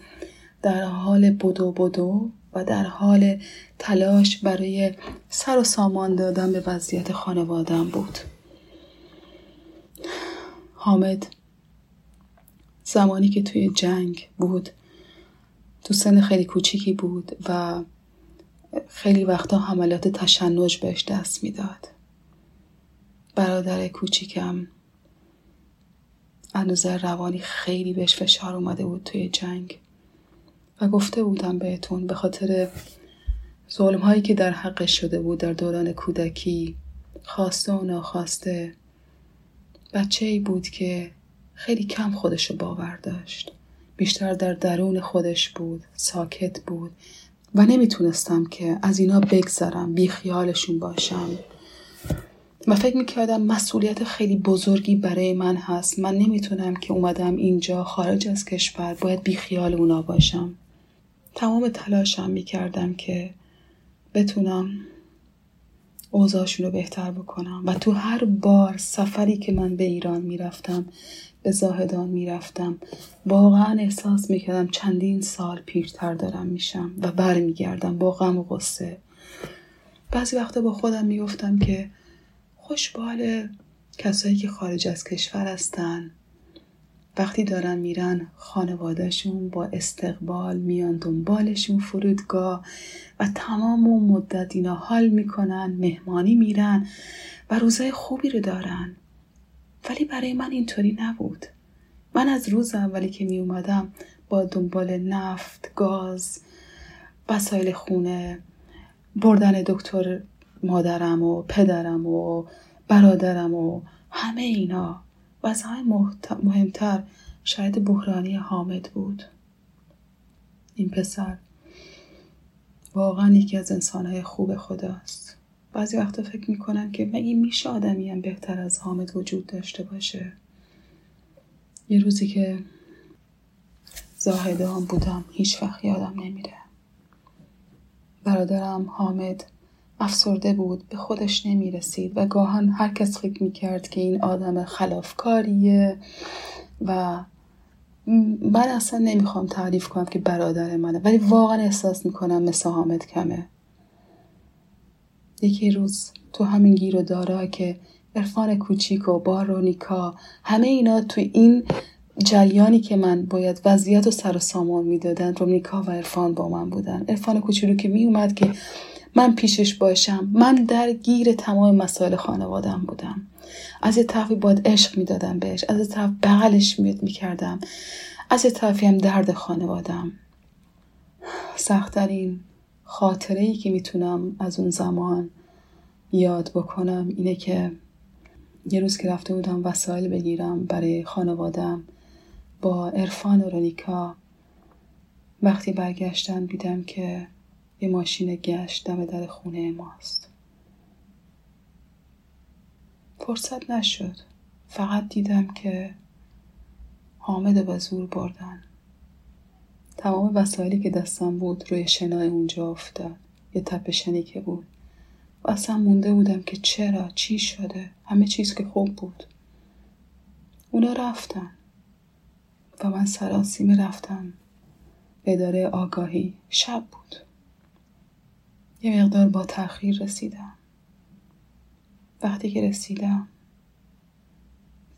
Speaker 1: در حال بدو بدو و در حال تلاش برای سر و سامان دادن به وضعیت خانوادم بود. حامد زمانی که توی جنگ بود تو سن خیلی کوچیکی بود و خیلی وقتا حملات تشنج بهش دست می‌داد. برادر کوچیکم از روانی خیلی بهش فشار اومده بود توی جنگ و گفته بودم بهتون به خاطر ظلم هایی که در حقش شده بود در دوران کودکی خواسته و ناخواسته بچه ای بود که خیلی کم خودش باور داشت. بیشتر در درون خودش بود ساکت بود و نمی‌تونستم که از اینا بگذرم بی خیالشون باشم. و فکر می‌کردم مسئولیت خیلی بزرگی برای من هست. من نمی‌تونم که اومدم اینجا خارج از کشور باید بی خیال اونا باشم. تمام تلاشم می‌کردم که بتونم اوضاعشون رو بهتر بکنم. و تو هر بار سفری که من به ایران می‌رفتم به زاهدان می‌رفتم. واقعا احساس می‌کردم چندین سال پیرتر دارم میشم و برمیگردم با غم و غصه. بعضی وقتا با خودم می‌گفتم که خوشبال کسایی که خارج از کشور هستن. وقتی دارن میرن خانوادهشون با استقبال میان دنبالشون فرودگاه و تمام اون مدت اینا حال می‌کنن مهمانی میرن و روزای خوبی رو دارن. ولی برای من اینطوری نبود. من از روز اولی که می اومدم با دنبال نفت، گاز، وسایل خونه بردن دکتر مادرم و پدرم و برادرم و همه اینا. و از همه مهمتر شاید بحرانی حامد بود. این پسر واقعا یکی از انسانهای خوب خداست. بعضی وقتا فکر می‌کنم که مگه میشه آدمی هم بهتر از حامد وجود داشته باشه؟ یه روزی که زاهده هم بودم هیچ وقت یادم نمیره. برادرم حامد افسرده بود به خودش نمی‌رسید و گاهن هر کس فکر می‌کرد که این آدم خلافکاریه و من اصلا نمی‌خوام تعریف کنم که برادر منه ولی واقعا احساس می‌کنم مثل حامد کمه. یکی روز تو همین گیر و دارا که عرفان کوچیک و با رونیکا همه اینا تو این جلیانی که من باید وضعیت و سر و سامان می‌دادن رونیکا و عرفان با من بودن. عرفان کوچولو که میومد که من پیشش باشم من در گیر تمام مسائل خانوادم بودم. از یه طرفی باید عشق می‌دادم بهش از یه طرف بغلش می‌کردم. از یه طرفی هم درد خانوادم. سختترین خاطره ای که می‌تونم از اون زمان یاد بکنم اینه که یه روز که رفته بودم وسایل بگیرم برای خانوادم با عرفان و رونیکا وقتی برگشتن دیدم که یه ماشین گشت دم در خونه ماست. فرصت نشد. فقط دیدم که حامد به زور بردن. تمام وسایلی که دستم بود روی شنای اونجا افتاد. یه تپه شنیکه بود. و اصلا مونده بودم که چرا چی شده؟ همه چیز که خوب بود. اونا رفتن. و من سراسیمه رفتم به اداره آگاهی. شب بود. یه مقدار با تاخیر رسیدم. وقتی که رسیدم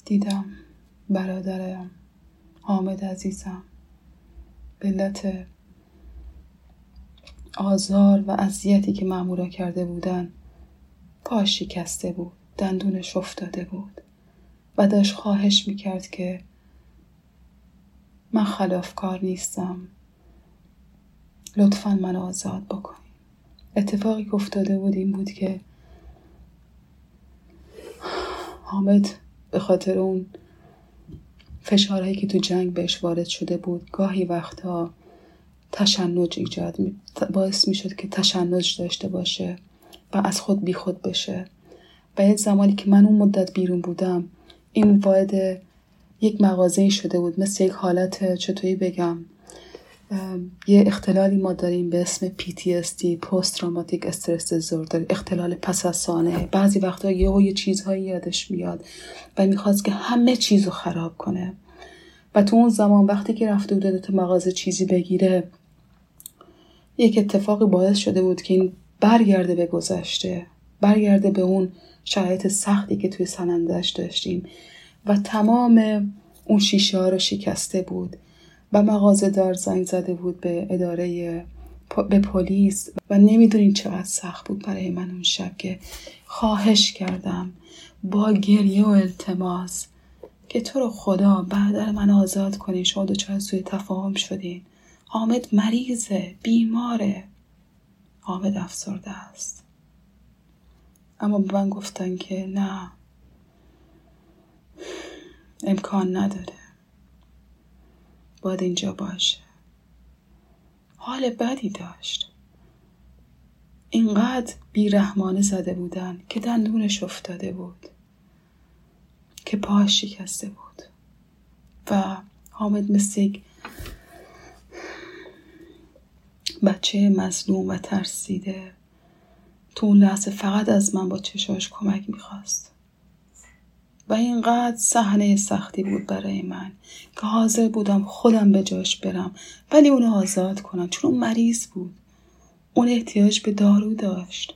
Speaker 1: دیدم برادرم حامد عزیزم. علت آزار و اذیتی که مامورا کرده بودن پاش شکسته بود دندونش افتاده بود و داشت خواهش می‌کرد که من خلافکار نیستم. لطفا من آزاد بکنی اتفاقی که افتاده بود این بود که حامد به خاطر اون فشارهایی که تو جنگ بهش وارد شده بود گاهی وقتها تشنج ایجاد باعث می شد که تشنج داشته باشه و از خود بی خود بشه. و یه زمانی که من اون مدت بیرون بودم این وارد یک مغازه شده بود مثل یک حالت چطوری بگم؟ یه اختلالی ما داریم به اسم PTSD پست تراماتیک استرس دیزوردر اختلال پس از سانه. بعضی وقتا یه یه چیزهایی یادش میاد و می‌خواست که همه چیز رو خراب کنه. و تو اون زمان وقتی که رفته بوده تو مغازه چیزی بگیره یک اتفاقی باعث شده بود که این برگرده به گذشته برگرده به اون شرایط سختی که توی سنندش داشتیم. و تمام اون شیشه ها رو شکسته بود. و مغازه دار زنگ زده بود به اداره به پلیس و نمی‌دونین چقدر سخت بود برای من اون شب که خواهش کردم با گریه و التماس که تو رو خدا بعد من آزاد کنی شما دوچار سوی تفاهم شدین. حامد مریضه بیماره. حامد افسرده است. اما به من گفتن که نه امکان نداره. باید اینجا باشه. حال بدی داشت. اینقدر بیرحمانه زده بودن که دندونش افتاده بود. که پاش شکسته بود. و حامد مثل بچه مظلوم و ترسیده تو اون لحظه فقط از من با چشاش کمک می‌خواست. و اینقدر صحنه سختی بود برای من که حاضر بودم خودم به جاش برم ولی اونو آزاد کنم چون اون مریض بود. اون احتیاج به دارو داشت.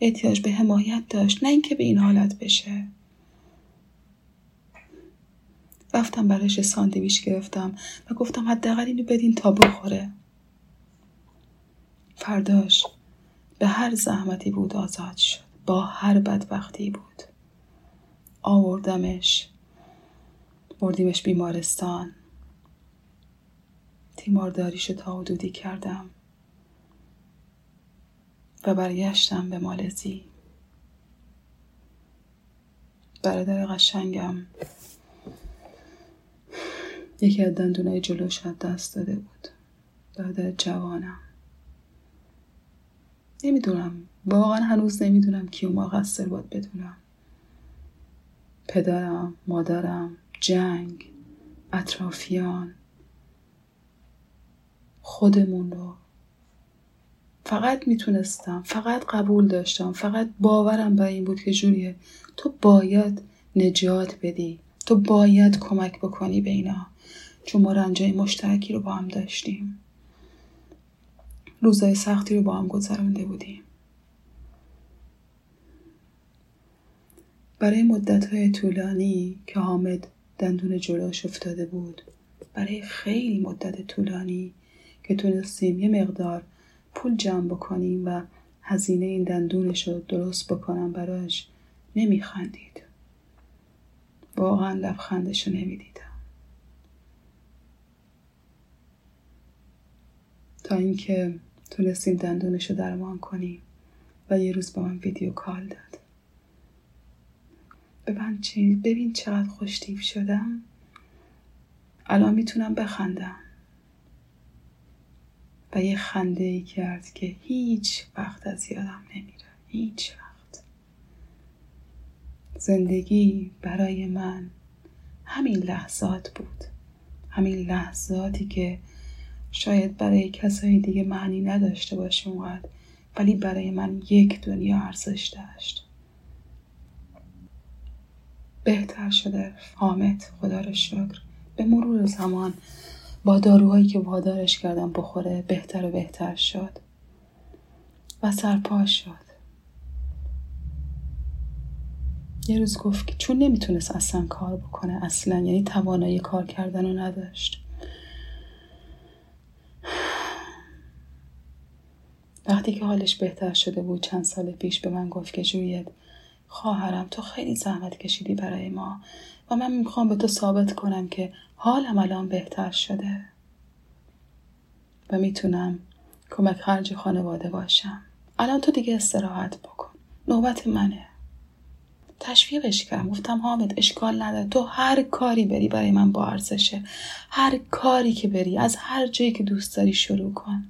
Speaker 1: احتیاج به حمایت داشت نه اینکه به این حالت بشه. رفتم براش ساندویچ گرفتم و گفتم حداقل اینو بدین تا بخوره. فرداش به هر زحمتی بود آزاد شد. با هر بدبختی بود. آوردمش. بردیمش بیمارستان. تیمارداریش تا حدودی کردم. و برگشتم به مالزی. برادر قشنگم. یکی از دندونای جلوش از دست داده بود. برادر جوانم. نمی‌دونم. واقعا هنوز نمی‌دونم کیو مقصر باید بدونم. پدرم مادرم جنگ اطرافیان خودمون رو. فقط می‌تونستم فقط قبول داشتم فقط باورم به این بود که جوریه تو باید نجات بدی تو باید کمک بکنی به اینا. چون ما رنجای مشترکی رو با هم داشتیم. روزای سختی رو با هم گذرانده بودیم. برای مدتهای طولانی که حامد دندون جلوش افتاده بود برای خیلی مدت طولانی که تونستیم یه مقدار پول جمع بکنیم و هزینه این دندونش رو درست بکنم براش نمیخندید. واقعا لبخندش رو نمی‌دیدم. تا اینکه تونستیم دندونش رو درمان کنیم و یه روز با من ویدیو کال داد. ببین, چی؟ ببین چقدر خوشتیب شدم. الان می‌تونم بخندم. و یه خنده ای کرد که هیچ وقت از یادم نمیره. هیچ وقت. زندگی برای من همین لحظات بود. همین لحظاتی که شاید برای کسای دیگه معنی نداشته باشه اونقدر ولی برای من یک دنیا ارزش داشت. بهتر شده. حامد خدا رو شکر. به مرور زمان با داروهایی که وادارش کردم بخوره بهتر و بهتر شد. و سرپا شد. یه روز گفت که چون نمی‌تونست اصلا کار بکنه اصلا یعنی توانایی کار کردن رو نداشت. وقتی که حالش بهتر شده بود چند سال پیش به من گفت که جوید خواهرم تو خیلی زحمت کشیدی برای ما و من می‌خوام به تو ثابت کنم که حالم الان بهتر شده و می‌تونم کمک خرج خانواده باشم. الان تو دیگه استراحت بکن. نوبت منه. تشویقش کردم گفتم حامد اشکال نداره. تو هر کاری بری برای من با ارزشه. هر کاری که بری از هر جایی که دوست داری شروع کن.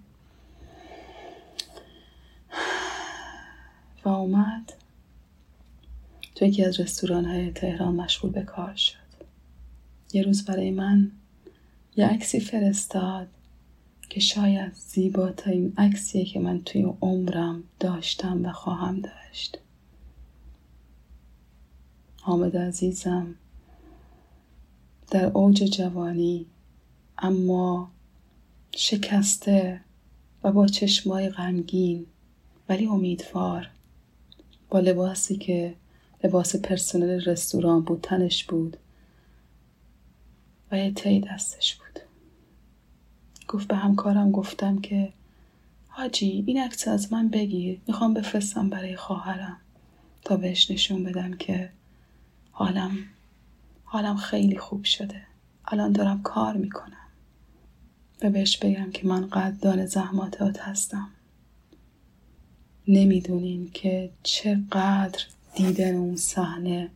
Speaker 1: و اومد. تو یکی از رستوران های تهران مشغول به کار شد. یه روز برای من یه عکسی فرستاد که شاید زیباترین عکسیه که من توی عمرم داشتم و خواهم داشت. حامد عزیزم در اوج جوانی اما شکسته و با چشمای غمگین ولی امیدوار با لباسی که لباس پرسنل رستوران بود تنش بود. و یه تی دستش بود. گفت به همکارم گفتم که حاجی این عکس از من بگیر می‌خوام بفرستم برای خواهرم. تا بهش نشون بدم که حالم حالم خیلی خوب شده. الان دارم کار می‌کنم. و بهش بگم که من قدردان زحماتات هستم. نمی‌دونین که چقدر دیدن اون صحنه.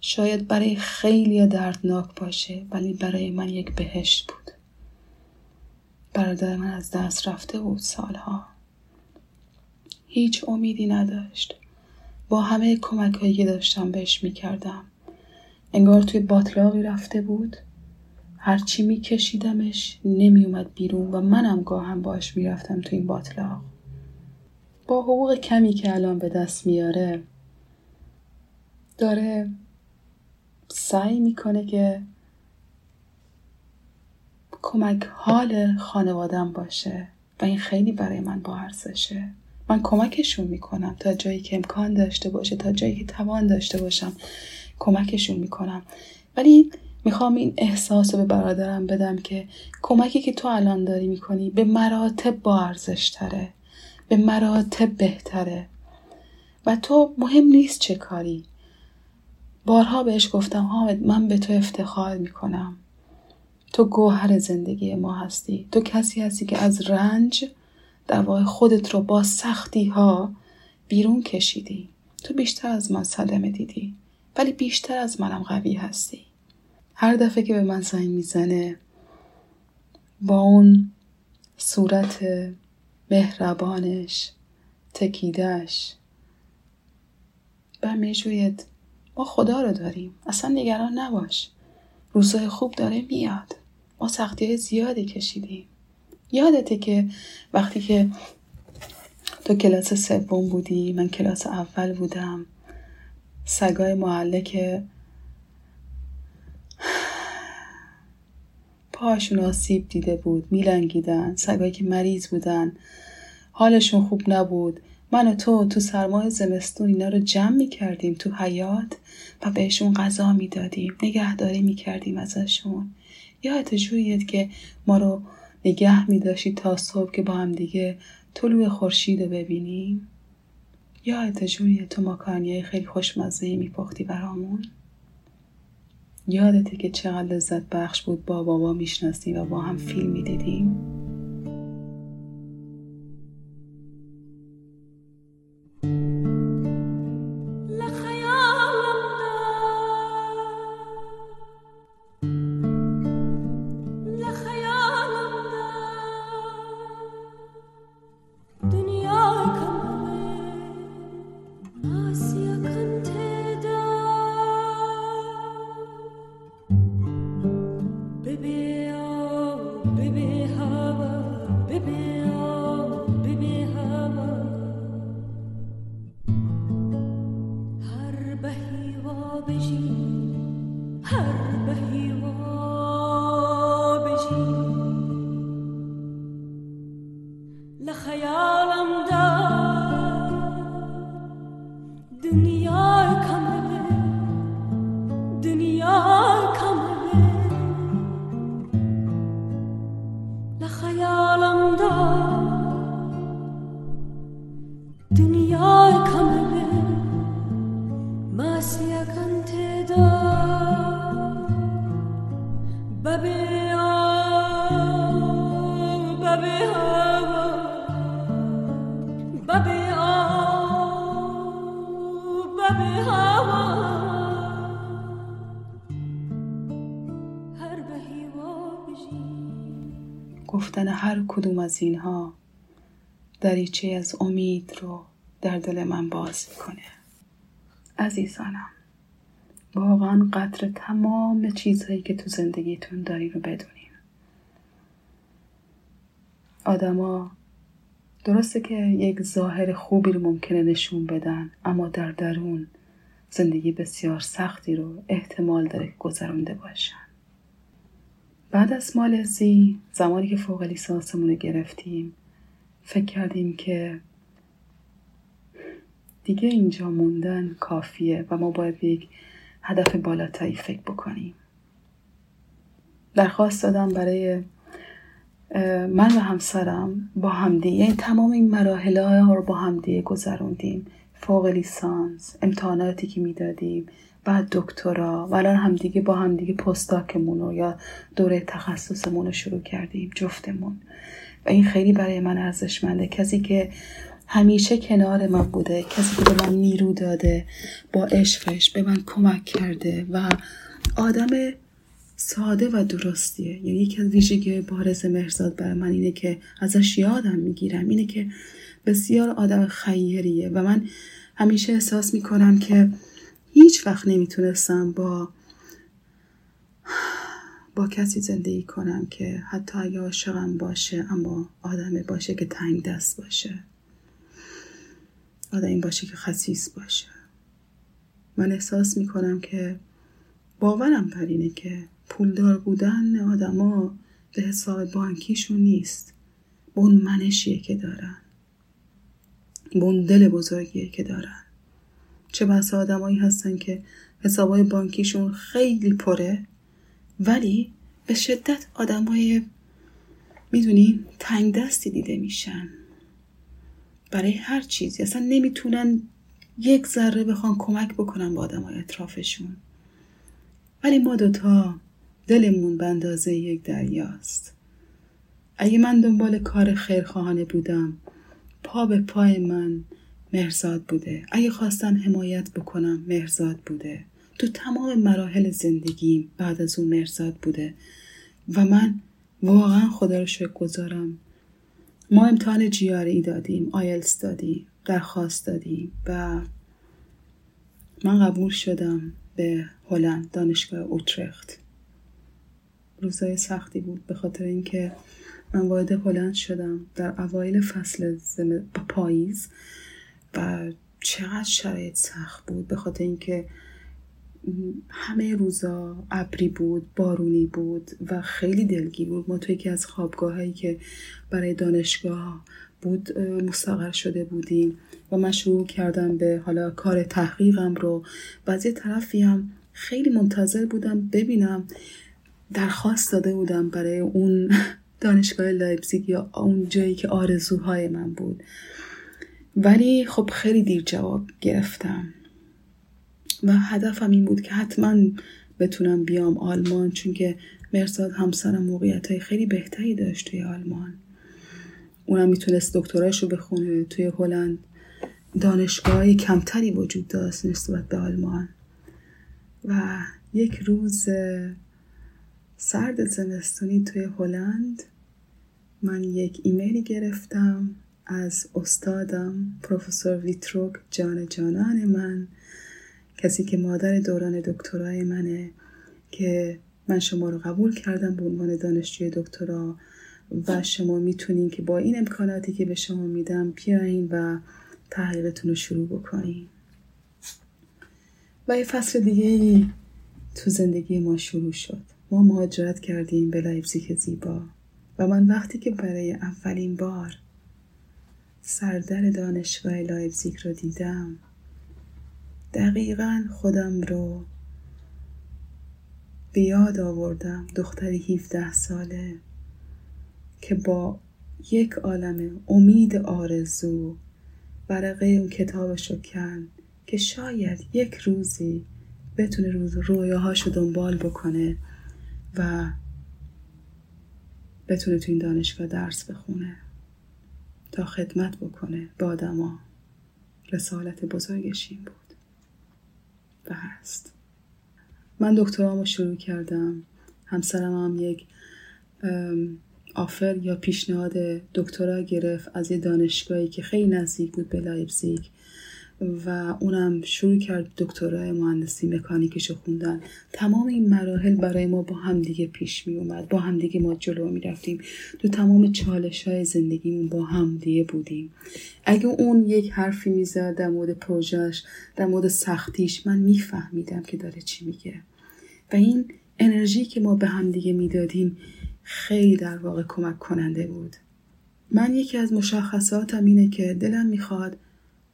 Speaker 1: شاید برای خیلی دردناک باشه ولی برای من یک بهشت بود. برادر من از دست رفته بود سالها. هیچ امیدی نداشت. با همه کمک هایی که داشتم بهش می‌کردم. انگار توی باطلاقی رفته بود. هرچی میکشیدمش نمیومد بیرون و منم گاهم باش می‌رفتم توی این باطلاق. با حقوق کمی که الان به دست میاره داره سعی می‌کنه که کمک حال خانوادم باشه و این خیلی برای من با ارزشه. من کمکشون می‌کنم تا جایی که امکان داشته باشه تا جایی که توان داشته باشم کمکشون می‌کنم. ولی می‌خوام این احساس رو به برادرم بدم که کمکی که تو الان داری می‌کنی به مراتب با ارزش تره به مراتب بهتره. و تو مهم نیست چه کاری. بارها بهش گفتم حامد من به تو افتخار می‌کنم. تو گوهر زندگی ما هستی. تو کسی هستی که از رنج دوای خودت رو با سختی ها بیرون کشیدی. تو بیشتر از من صدمه دیدی ولی بیشتر از منم قوی هستی. هر دفعه که به من زنگ می‌زنه با اون صورت مهربانش تکیدش میجوید ما خدا رو داریم. اصلا نگران نباش. روزای خوب داره میاد. ما سختی های زیادی کشیدیم. یادته که وقتی که تو کلاس سوم بودی من کلاس اول بودم. سگای محله که پاشون آسیب دیده بود میلنگیدن. سگایی که مریض بودن. حالشون خوب نبود. من و تو تو سرمای زمستون اینا رو جمع می‌کردیم تو حیات و بهشون غذا می‌دادیم نگهداری می‌کردیم ازشون. یادت جویید که ما رو نگه میداشتی تا صبح که با هم دیگه طلوع خورشید رو ببینیم؟ یادت جویید تو ماکانیای خیلی خوشمزه خوشمزه میپختی برامون؟ یادته که چقدر لذت بخش بود با بابا می‌شناسیم و با هم فیلم می‌دیدیم؟ از اینها دریچه از امید رو در دل من باز می‌کنه. عزیزانم واقعا قدر تمام چیزهایی که تو زندگیتون داری رو بدونین. آدما درسته که یک ظاهر خوبی رو ممکنه نشون بدن اما در درون زندگی بسیار سختی رو احتمال داره گذرونده باشن. بعد از مالزی زمانی که فوق لیسانسمون رو گرفتیم فکر کردیم که دیگه اینجا موندن کافیه و ما باید یک هدف بالاتری فکر بکنیم. درخواست دادم برای من و همسرم با همدیگه یعنی تمام این مراحل ها رو با همدیگه گذروندیم. فوق لیسانس امتحاناتی که می‌دادیم بعد دکترا و الان همدیگه با همدیگه پستاکمون رو یا دوره تخصصمون رو شروع کردیم جفتمون. و این خیلی برای من ارزشمنده. کسی که همیشه کنار من بوده کسی که به من نیرو داده با عشقش به من کمک کرده و آدم ساده و درستیه. یعنی یکی از ویژگی بارز مرزاد برای من اینه که ازش یادم می‌گیرم. اینه که بسیار آدم خیریه و من همیشه احساس می‌کنم که هیچ وقت نمی‌تونستم با با کسی زندگی کنم که حتی اگه عاشقم باشه اما آدم باشه که تنگ دست باشه. آدمی باشه که خصیص باشه. من احساس می‌کنم که باورم بر اینه که پولدار بودن آدما به حساب بانکیشون نیست. به اون منشیه که دارن. به اون دل بزرگیه که دارن. چه بسا آدمایی هستن که حسابای بانکیشون خیلی پره ولی به شدت آدمای می‌دونی تنگ دستی دیده میشن. برای هر چیزی. اصلا نمی‌تونن یک ذره بخوان کمک بکنن با آدمای اطرافشون. ولی ما دوتا دلمون به اندازه یک دریاست. اگه من دنبال کار خیرخواهانه بودم پا به پای من مرزاد بوده. اگه خواستم حمایت بکنم مرزاد بوده. تو تمام مراحل زندگیم بعد از اون مرزاد بوده. و من واقعا خدا رو شکر گذارم. ما امتحان جیاری دادیم آیلز دادیم درخواست دادیم و من قبول شدم به هلند دانشگاه اوترخت روزای سختی بود به خاطر اینکه من وارد هلند شدم در اوایل فصل زم... پاییز. و چقدر شرایط سخت بود به خاطر اینکه همه روزا ابری بود بارونی بود و خیلی دلگی بود. ما تو یکی از خوابگاه هایی که برای دانشگاه بود مستقر شده بودیم و من شروع کردم به حالا کار تحقیقم رو. و از یه طرفی هم خیلی منتظر بودم ببینم درخواست داده بودم برای اون دانشگاه لایپزیگ یا اون جایی که آرزوهای من بود. ولی خب خیلی دیر جواب گرفتم. و هدفم این بود که حتما بتونم بیام آلمان چون که مرزاد همسرم موقعیت های خیلی بهتری داشت توی آلمان. اونم می‌تونست دکتراشو بخونه. توی هلند دانشگاه کمتری وجود داشت نسبت به آلمان. و یک روز سرد زمستونی توی هلند من یک ایمیلی گرفتم. از استادم پروفسور ویتروک جان جانان من کسی که مادر دوران دکترای منه که من شما رو قبول کردم به عنوان دانشجوی دکترا و شما می‌تونین که با این امکاناتی که به شما میدم بیاین و تحقیقتون رو شروع بکنین. و یه فصل دیگه تو زندگی ما شروع شد. ما مهاجرت کردیم به لایپزیگ زیبا. و من وقتی که برای اولین بار سردر دانشگاه لایپزیگ رو دیدم. دقیقا خودم رو به یاد آوردم دختری 17 ساله که با یک عالم امید آرزو ورقه اون کتابش رو کن که شاید یک روزی بتونه روز رویاهاشو دنبال بکنه و بتونه تو این دانشگاه درس بخونه. تا خدمت بکنه به آدما. رسالت بزرگش این بود. و هست. من دکترامو شروع کردم. همسرم هم یک offer یا پیشنهاد دکترا گرفت از یه دانشگاهی که خیلی نزدیک بود به لایپزیگ. و اونم شروع کرد دکترای مهندسی مکانیکش رو خوندن. تمام این مراحل برای ما با هم دیگه پیش می اومد. با هم دیگه ما جلو می رفتیم. تو تمام چالش های زندگیمون با هم دیگه بودیم. اگه اون یک حرفی می‌زد در مورد پروژهش در مورد سختیش من میفهمیدم که داره چی میگه. و این انرژی که ما به هم دیگه می‌دادیم خیلی در واقع کمک کننده بود. من یکی از مشخصاتم اینه که دلم می‌خواد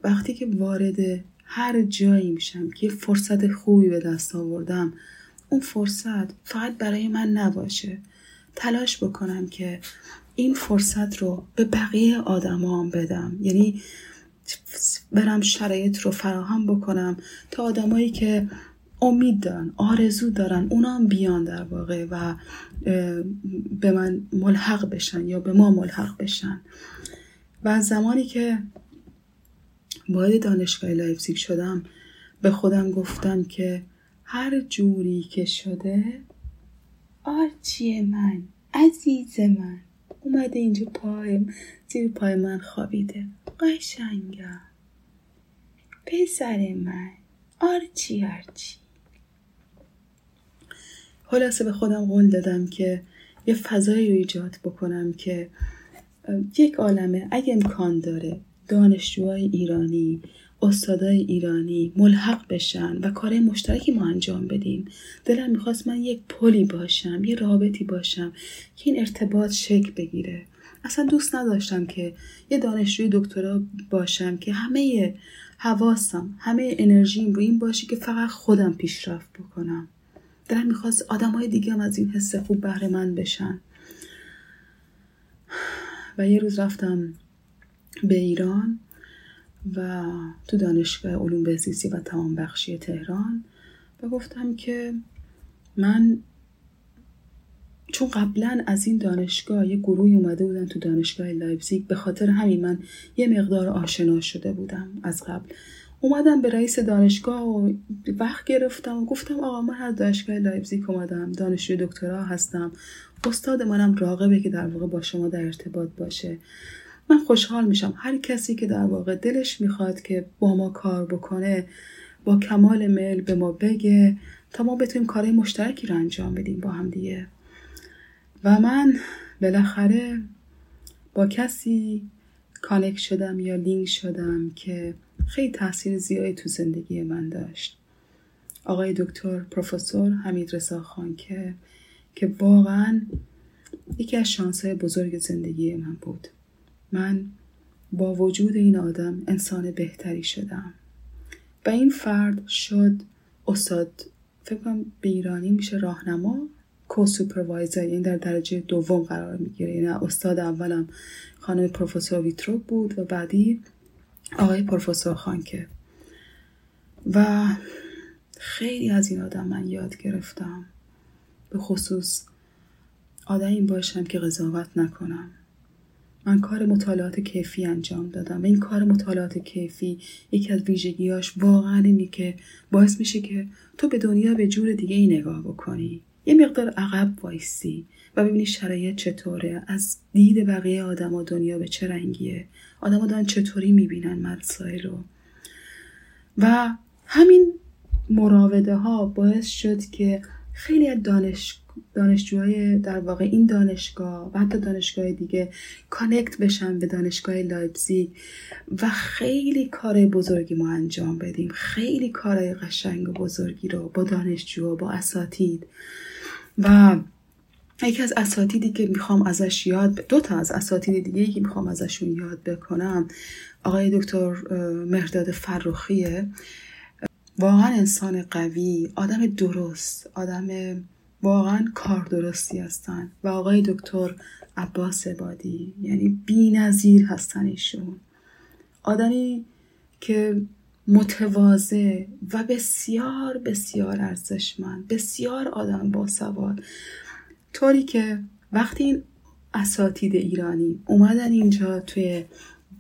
Speaker 1: وقتی که وارد هر جایی میشم که فرصت خوبی به دست آوردم اون فرصت فقط برای من نباشه. تلاش بکنم که این فرصت رو به بقیه آدمام بدم. یعنی برم شرایط رو فراهم بکنم تا آدمایی که امید دارن آرزو دارن اونا هم بیان در واقع و به من ملحق بشن یا به ما ملحق بشن. و زمانی که وارد دانشگاه لایپزیگ شدم به خودم گفتم که هر جوری که شده آرچی من؟ عزیز من. اومده اینجا پای زیر پای من خوابیده. قشنگم پسر من. آرچی آرچی خلاصه به خودم قول دادم که یه فضایی رو ایجاد بکنم که یک عالمه. اگه امکان داره دانشجوهای ایرانی استادای ایرانی ملحق بشن و کار مشترکی ما انجام بدیم. دلم می‌خواست من یک پلی باشم یه رابطی باشم که این ارتباط شکل بگیره. اصلا دوست نداشتم که یه دانشجوی دکترا باشم که همه حواسم همه انرژیم رو این باشه که فقط خودم پیشرفت بکنم. دلم می‌خواست آدم های دیگه هم از این حس خوب بهره من بشن. و یه روز رفتم به ایران و تو دانشگاه علوم بهزیستی و توان بخشی تهران و گفتم که من چون قبلا از این دانشگاه یه گروهی اومده بودن تو دانشگاه لایپزیگ به خاطر همین من یه مقدار آشنا شده بودم از قبل. اومدم به رئیس دانشگاه و وقت گرفتم و گفتم آقا من از دانشگاه لایپزیگ اومدم دانشجوی دکترا هستم. استاد منم راغبه که در واقع با شما در ارتباط باشه. من خوشحال میشم. هر کسی که در واقع دلش می‌خواد که با ما کار بکنه با کمال میل به ما بگه تا ما بتونیم کارهای مشترکی رو انجام بدیم با هم دیگه. و من بالاخره با کسی کانک شدم یا لینک شدم که خیلی تاثیر زیادی تو زندگی من داشت. آقای دکتر پروفسور حمید رضا خانکه که واقعا یکی از شانسهای بزرگ زندگی من بود. من با وجود این آدم انسان بهتری شدم. و این فرد شد استاد. فکر کنم به ایرانی میشه راهنما کو سوپروایزر این در درجه دوم قرار می‌گیره. این یعنی استاد اولم خانم پروفسور ویتروک بود و بعدی آقای پروفسور خانکه. و خیلی از این آدم من یاد گرفتم. به خصوص آدمی باشم که قضاوت نکنم. من کار مطالعات کیفی انجام دادم. و این کار مطالعات کیفی یکی از ویژگیاش واقعا اینه که باعث میشه که تو به دنیا به جور دیگه ای نگاه بکنی. یه مقدار عقب وایسی و ببینی شرایط چطوره. از دید بقیه آدم و دنیا به چه رنگیه. آدم دارن چطوری می‌بینن مسائل رو. و همین مراوده ها باعث شد که خیلی از دانش دانشجوهای در واقع این دانشگاه و حتی دانشگاه دیگه connect بشن به دانشگاه لایپزیگ و خیلی کار بزرگی ما انجام بدیم. خیلی کارهای قشنگ و بزرگی رو با دانشجوها با اساتید. و یکی از اساتیدی که می‌خوام ازش یاد دو تا از اساتید دیگه که می‌خوام ازشون یاد بکنم آقای دکتر مهرداد فرخیه. واقعا انسان قوی آدم درست آدم واقعا کار درستی هستن. و آقای دکتر عباس بادی یعنی بی نظیر هستن ایشون. آدمی که متواضع و بسیار بسیار ارزشمند بسیار آدم باسواد طوری که وقتی این اساتید ایرانی اومدن اینجا توی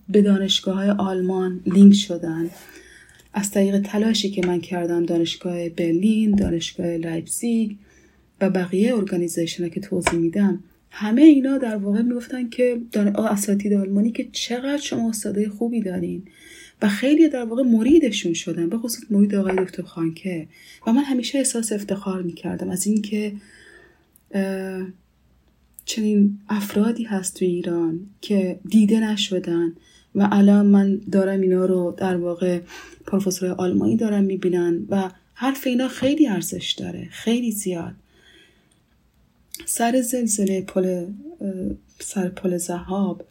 Speaker 1: به دانشگاه های آلمان لینک شدن از طریق تلاشی که من کردم دانشگاه برلین دانشگاه لایپزیگ و بقیه organization که توضیح میدم همه اینا در واقع می‌گفتن که اساتید آلمانی که چقدر شما استادای خوبی دارین و خیلی در واقع مریدشون شدن به خصوص مرید آقای دکتر خانکه. و من همیشه احساس افتخار می‌کردم از اینکه چنین افرادی هست تو ایران که دیده نشدن و الان من دارم اینا رو در واقع پروفسور آلمانی دارم می‌بینن و حرف اینا خیلی ارزش داره خیلی زیاد. سر زلزله پل سر پل زهاب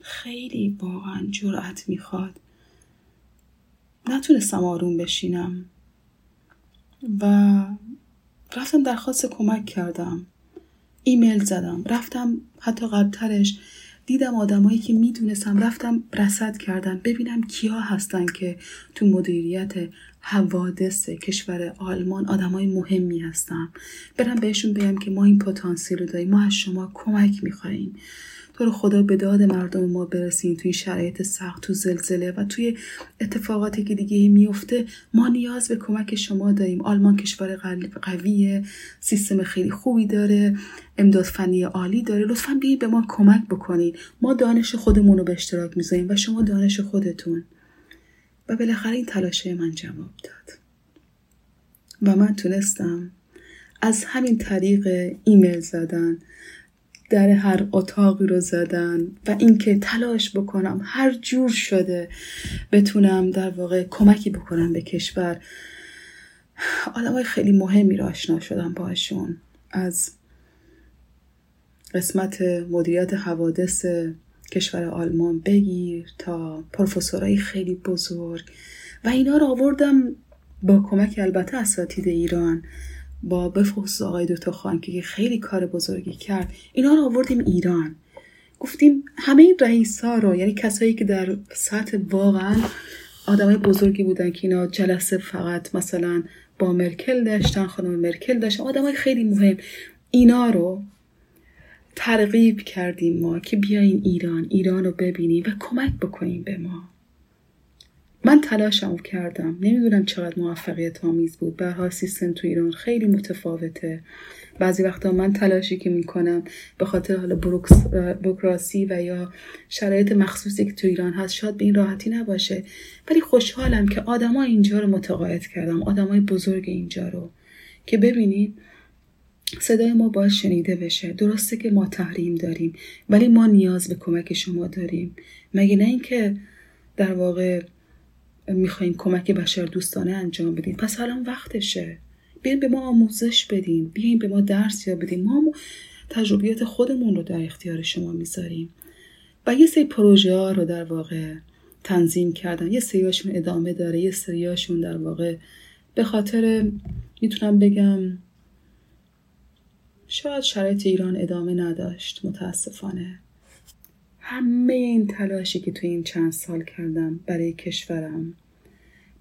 Speaker 1: خیلی واقعا جرأت می‌خواد. نتونستم آروم بشینم و رفتم درخواست کمک کردم. ایمیل زدم. رفتم حتی قبلترش دیدم آدمایی که می‌دونستم رفتم رسد کردم. ببینم کیا هستن که تو مدیریت حوادث کشور آلمان آدمای مهمی هستن. برم بهشون بگم که ما این پتانسیل رو داریم. ما از شما کمک میخواییم. تو رو خدا به داد مردم ما برسیم توی شرایط سخت تو زلزله و توی اتفاقاتی که دیگه میفته ما نیاز به کمک شما داریم. آلمان کشور قویه سیستم خیلی خوبی داره امداد فنی عالی داره. لطفا بیایید به ما کمک بکنید. ما دانش خودمون رو به اشتراک می‌ذاریم و شما دانش خودتون. و بالاخره این تلاشه من جواب داد. و من تونستم از همین طریق ایمیل زدن. در هر اتاقی رو زدن و اینکه تلاش بکنم هر جور شده بتونم در واقع کمکی بکنم به کشور. آدم های خیلی مهمی رو آشنا شدم باشون از قسمت مدیریت حوادث کشور آلمان بگیر تا پروفسورای خیلی بزرگ. و اینا رو آوردم با کمک البته اساتید ایران. با بفخص آقای دوتا خان که خیلی کار بزرگی کرد. اینا رو آوردیم ایران. گفتیم همه این رئیس ها رو یعنی کسایی که در سطح واقعا آدمای بزرگی بودن که اینا جلسه فقط مثلا با مرکل داشتن خانم مرکل داشتن آدمای خیلی مهم. اینا رو ترغیب کردیم ما که بیاین ایران ایران رو ببینیم و کمک بکنیم به ما. من تلاشمو کردم. نمی‌دونم چقدر موفقیت آمیز بود. برها سیستم تو ایران خیلی متفاوته. بعضی وقتا من تلاشی که می‌کنم به خاطر حالا بروکراسی و یا شرایط مخصوصی که تو ایران هست شاید به این راحتی نباشه. ولی خوشحالم که آدما اینجا رو متقاعد کردم. آدمای بزرگ اینجا رو. که ببینید صدای ما باید شنیده بشه. درسته که ما تحریم داریم ولی ما نیاز به کمک شما داریم. مگه نه اینکه در واقع می‌خواین کمک بشر دوستانه انجام بدین. پس الان وقتشه. بیاین به ما آموزش بدین. بیاین به ما درس یا بدین. ما تجربیات خودمون رو در اختیار شما می‌ذاریم. و یه سری پروژه ها رو در واقع تنظیم کردن. یه سریاشون ادامه داره. یه سریاشون در واقع به خاطر می‌تونم بگم شاید شرایط ایران ادامه نداشت. متاسفانه. همه این تلاشی که توی این چند سال کردم برای کشورم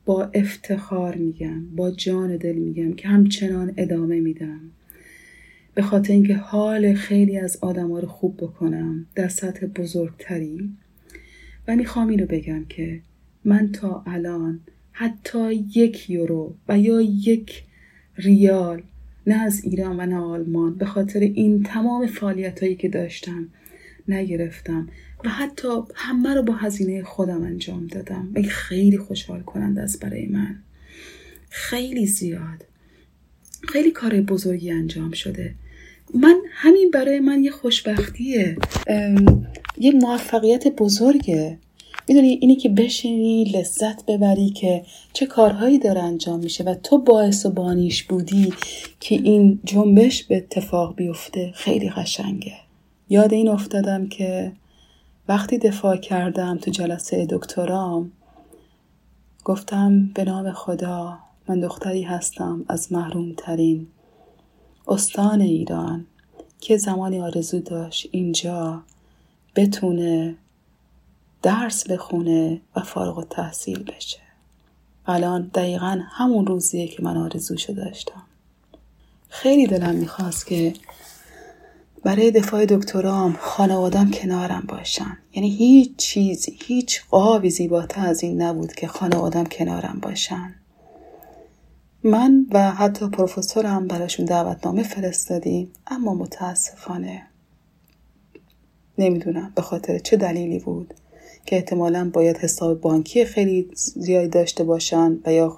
Speaker 1: با افتخار میگم با جان دل میگم که همچنان ادامه میدم. به خاطر اینکه حال خیلی از آدم رو خوب بکنم در سطح بزرگتری. و می‌خوام اینو بگم که من تا الان حتی یک یورو و یا یک ریال نه از ایران و نه آلمان به خاطر این تمام فعالیت هایی که داشتم نگرفتم. و حتی همه رو با هزینه خودم انجام دادم. و خیلی خوشحال کننده است برای من. خیلی زیاد. خیلی کار بزرگی انجام شده. من همین برای من یه خوشبختیه. یه موفقیت بزرگه. می‌دونی اینی که بشینی لذت ببری که چه کارهایی داره انجام میشه و تو باعث و بانیش بودی که این جنبش به اتفاق بیفته خیلی قشنگه. یاد این افتادم که وقتی دفاع کردم تو جلسه دکترام گفتم به نام خدا من دختری هستم از محروم ترین استان ایران که زمانی آرزو داشت اینجا بتونه درس بخونه و فارغ و تحصیل بشه. الان دقیقا همون روزیه که من آرزوشو داشتم. خیلی دلم می‌خواست که برای دفاع دکترام خانوادم کنارم باشن. یعنی هیچ چیزی هیچ قابی زیباتر از این نبود که خانوادم کنارم باشن. من و حتی پروفسورم براشون دعوتنامه فرستادیم اما متاسفانه نمی‌دونم به خاطر چه دلیلی بود که احتمالا باید حساب بانکی خیلی زیادی داشته باشن و یا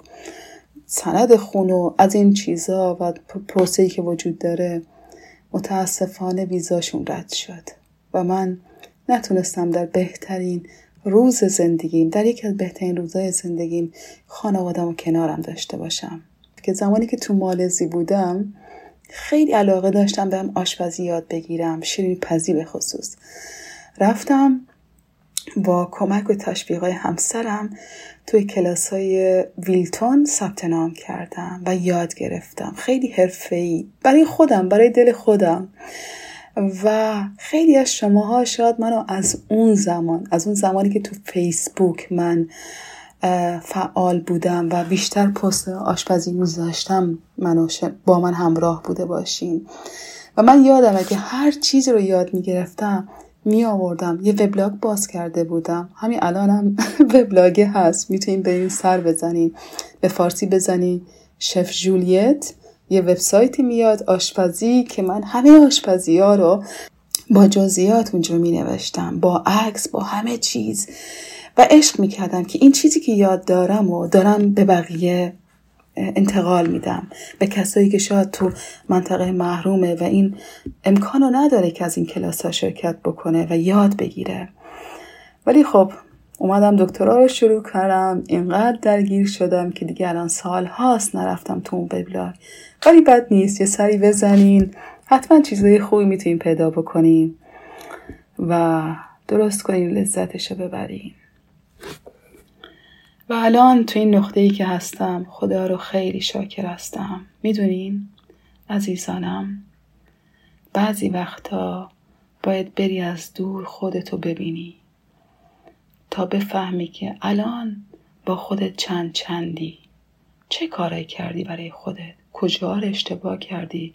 Speaker 1: سند خون و از این چیزا و پروسه‌ای که وجود داره متاسفانه ویزاشون رد شد و من نتونستم در بهترین روز زندگیم در یکی از بهترین روزهای زندگیم خانوادم و کنارم داشته باشم. که زمانی که تو مالزی بودم خیلی علاقه داشتم بهم آشپزی یاد بگیرم شیرین پزی به خصوص. رفتم با کمک و تشویق های همسرم توی کلاس های ویلتون ثبت نام کردم و یاد گرفتم. خیلی ای برای خودم برای دل خودم. و خیلی از شماها شاید منو از اون زمان از اون زمانی که تو فیسبوک من فعال بودم و بیشتر پست آشپزی میذاشتم منو با من همراه بوده باشین. و من یادمه که هر چیزی رو یاد می‌گرفتم می آوردم یه وبلاگ باز کرده بودم. همین الانم وبلاگه هست. می‌تونین به این سر بزنین. به فارسی بزنین. شف جولیت. یه وبسایتی میاد. آشپزی که من همه آشپزی ها رو با جزئیات اونجا می نوشتم با عکس با همه چیز. و عشق می کردم که این چیزی که یاد دارم و دارم به بقیه انتقال میدم به کسایی که شاید تو منطقه محرومه و این امکانو نداره که از این کلاس ها شرکت بکنه و یاد بگیره. ولی خب اومدم دکترا رو شروع کردم. اینقدر درگیر شدم که دیگه الان سال هاست نرفتم تو اون وبلاگ. ولی بد نیست یه سری بزنین. حتما چیزای خوبی می‌تونین پیدا بکنین و درست کنین لذتش رو ببرین. و الان تو این نقطه ای که هستم خدا رو خیلی شاکر هستم. می‌دونین؟ عزیزانم بعضی وقتا باید بری از دور خودتو ببینی تا بفهمی که الان با خودت چند چندی. چه کارایی کردی برای خودت؟ کجاها رو اشتباه کردی؟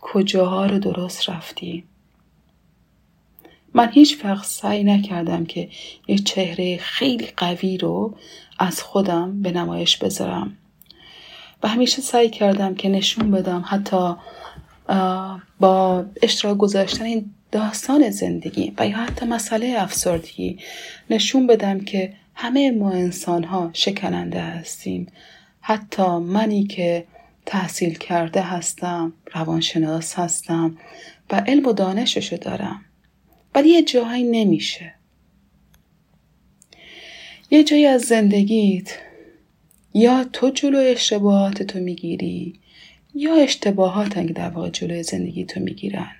Speaker 1: کجاها رو درست رفتی؟ من هیچ وقت سعی نکردم که یه چهره خیلی قوی رو از خودم به نمایش بذارم. و همیشه سعی کردم که نشون بدم حتی با اشتراک گذاشتن این داستان زندگی و یا حتی مسئله افسردگی نشون بدم که همه ما انسان ها شکننده هستیم. حتی منی که تحصیل کرده هستم روانشناس هستم و علم و دانششو دارم. ولی یه جاهایی نمیشه. یه جایی از زندگیت یا تو جلو اشتباهات تو می‌گیری یا اشتباهات که در واقع جلوی زندگی تو می‌گیرن.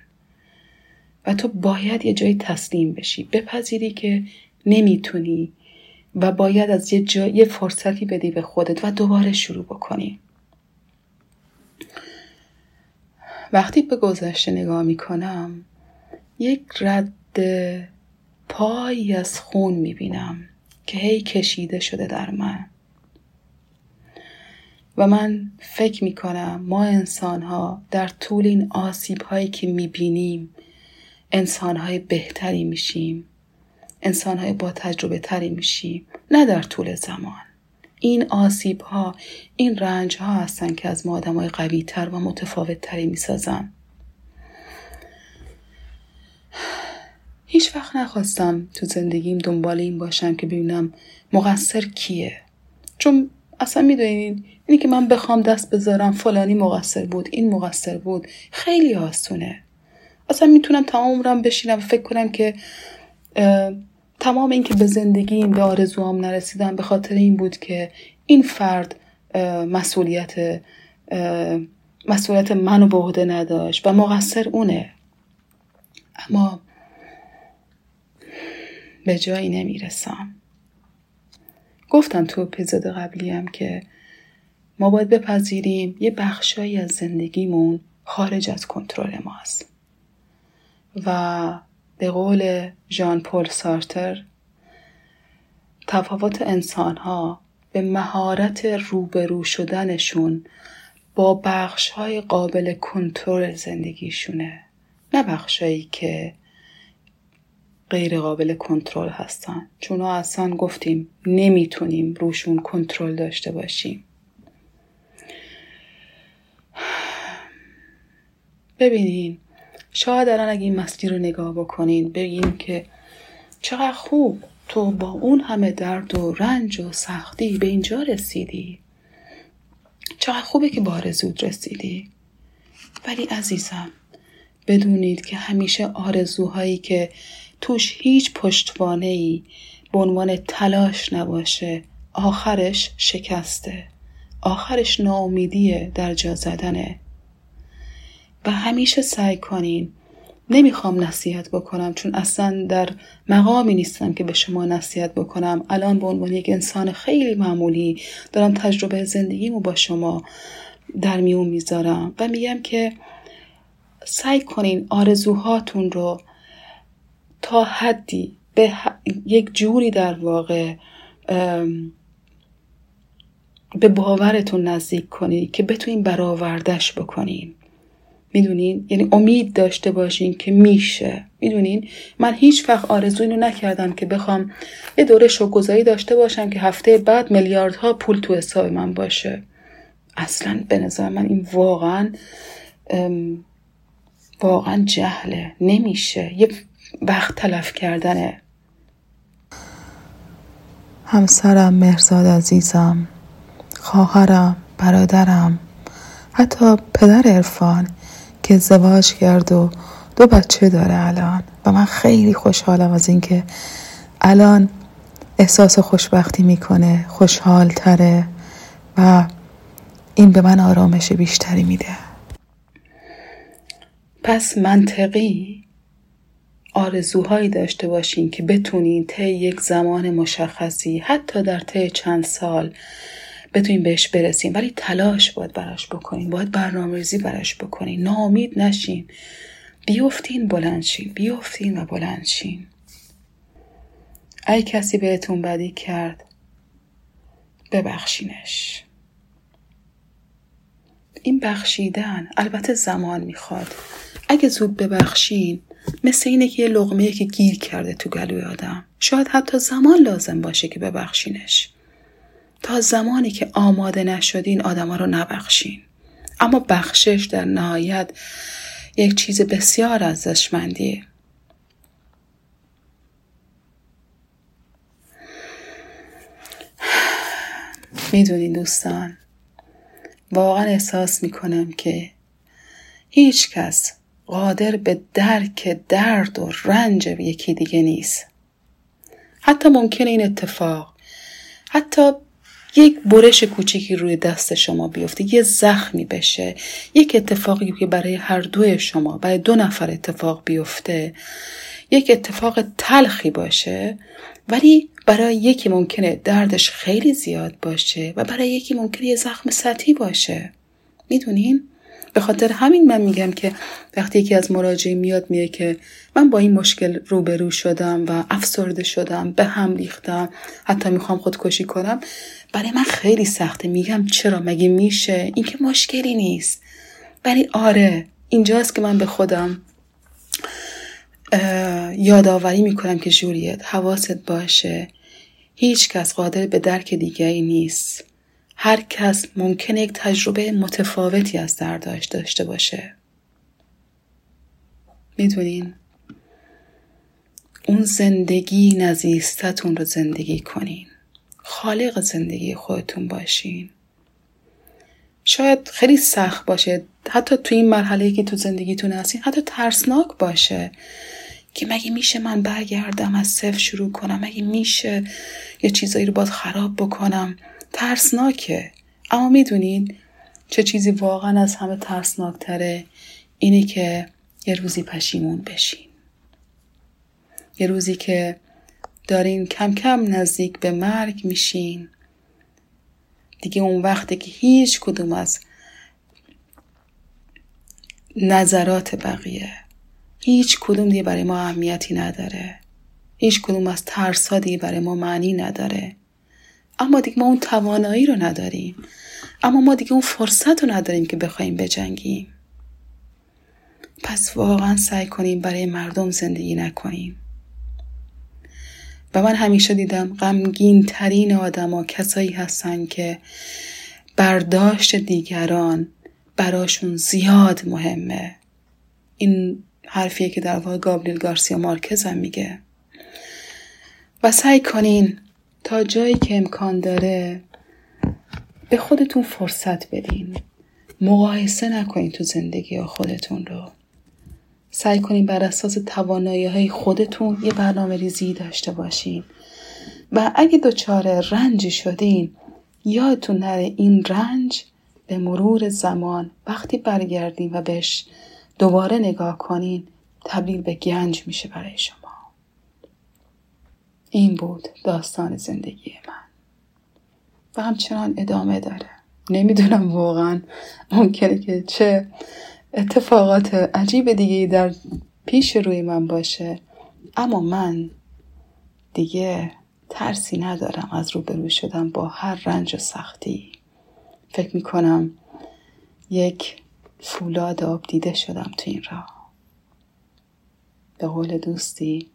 Speaker 1: و تو باید یه جایی تسلیم بشی بپذیری که نمی‌تونی و باید از یه جای یه فرصتی بدی به خودت و دوباره شروع بکنی. وقتی به گذشته نگاه می‌کنم یک رد پایی از خون می‌بینم که هی کشیده شده در من. و من فکر می‌کنم ما انسان ها در طول این آسیب هایی که می‌بینیم انسان های بهتری میشیم انسان های با تجربه تری میشیم نه در طول زمان. این آسیب ها این رنج ها هستن که از ما آدم های قوی تر و متفاوت تری می‌سازن. هیچ وقت نخواستم تو زندگیم دنبال این باشم که ببینم مقصر کیه. چون اصلا می‌دونین اینی که من بخوام دست بذارم فلانی مقصر بود این مقصر بود خیلی آسونه. اصلا می‌تونم تمام عمرم بشینم و فکر کنم که تمام اینکه به زندگیم به آرزوام نرسیدم به خاطر این بود که این فرد مسئولیت مسئولیت منو به عهده نداشت و مقصر اونه. اما به جایی نمی‌رسم. گفتم تو اپیزود قبلیم که ما باید بپذیریم یه بخشایی از زندگیمون خارج از کنترل ماست و به قول ژان پل سارتر تفاوت انسان ها به مهارت روبرو شدنشون با بخش های قابل کنترل زندگیشونه. نه بخشایی که غیر قابل کنترل هستن. چون اصلا گفتیم نمی‌تونیم روشون کنترل داشته باشیم. ببینین شاید الان اگه این مسیر رو نگاه بکنین بگین که چقدر خوب تو با اون همه درد و رنج و سختی به اینجا رسیدی. چقدر خوبه که با زود رسیدی. ولی عزیزم بدونید که همیشه آرزوهایی که توش هیچ پشتوانه ای به عنوان تلاش نباشه. آخرش شکسته. آخرش ناامیدیه در جا زدنه. و همیشه سعی کنین. نمی‌خوام نصیحت بکنم چون اصلا در مقامی نیستم که به شما نصیحت بکنم. الان به عنوان یک انسان خیلی معمولی دارم تجربه زندگیمو با شما در میون می‌ذارم. و میگم که سعی کنین آرزوهاتون رو تا حدی به یک جوری در واقع به باورتون نزدیک کنید که بتونین برآوردش بکنین می‌دونین؟ یعنی امید داشته باشین که میشه. می‌دونین؟ من هیچ وقت آرزو اینو نکردم که بخوام یه دوره شوگذاری داشته باشم که هفته بعد میلیاردها پول تو حساب من باشه. اصلا به نظر من این واقعا واقعا جهله. نمیشه. یه وقت تلف کردنه.
Speaker 3: همسرم مرزاد عزیزم خواهرم برادرم حتی پدر عرفان که ازدواج کرد و دو بچه داره الان و من خیلی خوشحالم از اینکه الان احساس خوشبختی می‌کنه خوشحال تره و این به من آرامش بیشتری میده.
Speaker 1: پس منطقی؟ آرزوهایی داشته باشین که بتونین طی یک زمان مشخصی حتی در طی چند سال بتونین بهش برسین. ولی تلاش باید براش بکنین. باید برنامه‌ریزی براش بکنین. ناامید نشین. بیفتین بلندشین بیفتین و بلندشین ای کسی بهتون بدی کرد ببخشینش. این بخشیدن البته زمان می‌خواد. اگه زود ببخشین مثل اینه که یه لغمه که گیر کرده تو گلوی آدم. شاید حتی زمان لازم باشه که ببخشینش. تا زمانی که آماده نشدین آدما رو نبخشین. اما بخشش در نهایت یک چیز بسیار ارزشمندیه. می‌دونین دوستان واقعا احساس می‌کنم که هیچ کس قادر به درک درد و رنج یکی دیگه نیست. حتی ممکنه این اتفاق حتی یک برش کوچیکی روی دست شما بیفته یه زخمی بشه یک اتفاقی که برای هر دوی شما برای دو نفر اتفاق بیفته یک اتفاق تلخی باشه ولی برای یکی ممکنه دردش خیلی زیاد باشه و برای یکی ممکنه یه زخم سطحی باشه. می‌دونین؟ به خاطر همین من میگم که وقتی یکی از مراجعی میاد میگه که من با این مشکل روبرو شدم و افسرده شدم به هم ریختم حتی می‌خوام خودکشی کنم برای من خیلی سخته. میگم چرا؟ مگه میشه؟ این که مشکلی نیست. ولی آره اینجاست که من به خودم یادآوری می‌کنم که جوریت حواست باشه. هیچ کس قادر به درک دیگری نیست. هر کس ممکنه یک تجربه متفاوتی از درداشت داشته باشه. می‌دونین؟ اون زندگی نزیستتون رو زندگی کنین. خالق زندگی خودتون باشین. شاید خیلی سخت باشه. حتی تو این مرحله که تو زندگیتون هستین حتی ترسناک باشه که مگه میشه من برگردم از صفر شروع کنم؟ مگه میشه یه چیزایی رو باید خراب بکنم؟ ترسناکه. اما می‌دونین چه چیزی واقعا از همه ترسناکتره؟ اینه که یه روزی پشیمون بشین. یه روزی که دارین کم کم نزدیک به مرگ میشین. دیگه اون وقتی که هیچ کدوم از نظرات بقیه هیچ کدوم دیگه برای ما اهمیتی نداره. هیچ کدوم از ترس ها دیگه برای ما معنی نداره. اما دیگه ما اون توانایی رو نداریم. اما ما دیگه اون فرصت رو نداریم که بخوایم بجنگیم. پس واقعا سعی کنیم برای مردم زندگی نکنیم. و من همیشه دیدم غمگین ترین آدما کسایی هستن که برداشت دیگران براشون زیاد مهمه. این حرفیه که در واقع گابریل گارسیا مارکز هم میگه. و سعی کنین تا جایی که امکان داره به خودتون فرصت بدین. مقایسه نکنین تو زندگی خودتون رو. سعی کنین بر اساس توانایی های خودتون یه برنامه ریزی داشته باشین. و اگه دچار رنجی شدین یادتون نره این رنج به مرور زمان وقتی برگردین و بهش دوباره نگاه کنین تبدیل به گنج میشه برای شما. این بود داستان زندگی من. و همچنان ادامه داره. نمی‌دونم واقعا ممکنه که چه اتفاقات عجیب دیگه در پیش روی من باشه. اما من دیگه ترسی ندارم از روبرو شدن با هر رنج و سختی. فکر می‌کنم یک فولاد آب دیده شدم تو این راه. به قول دوستی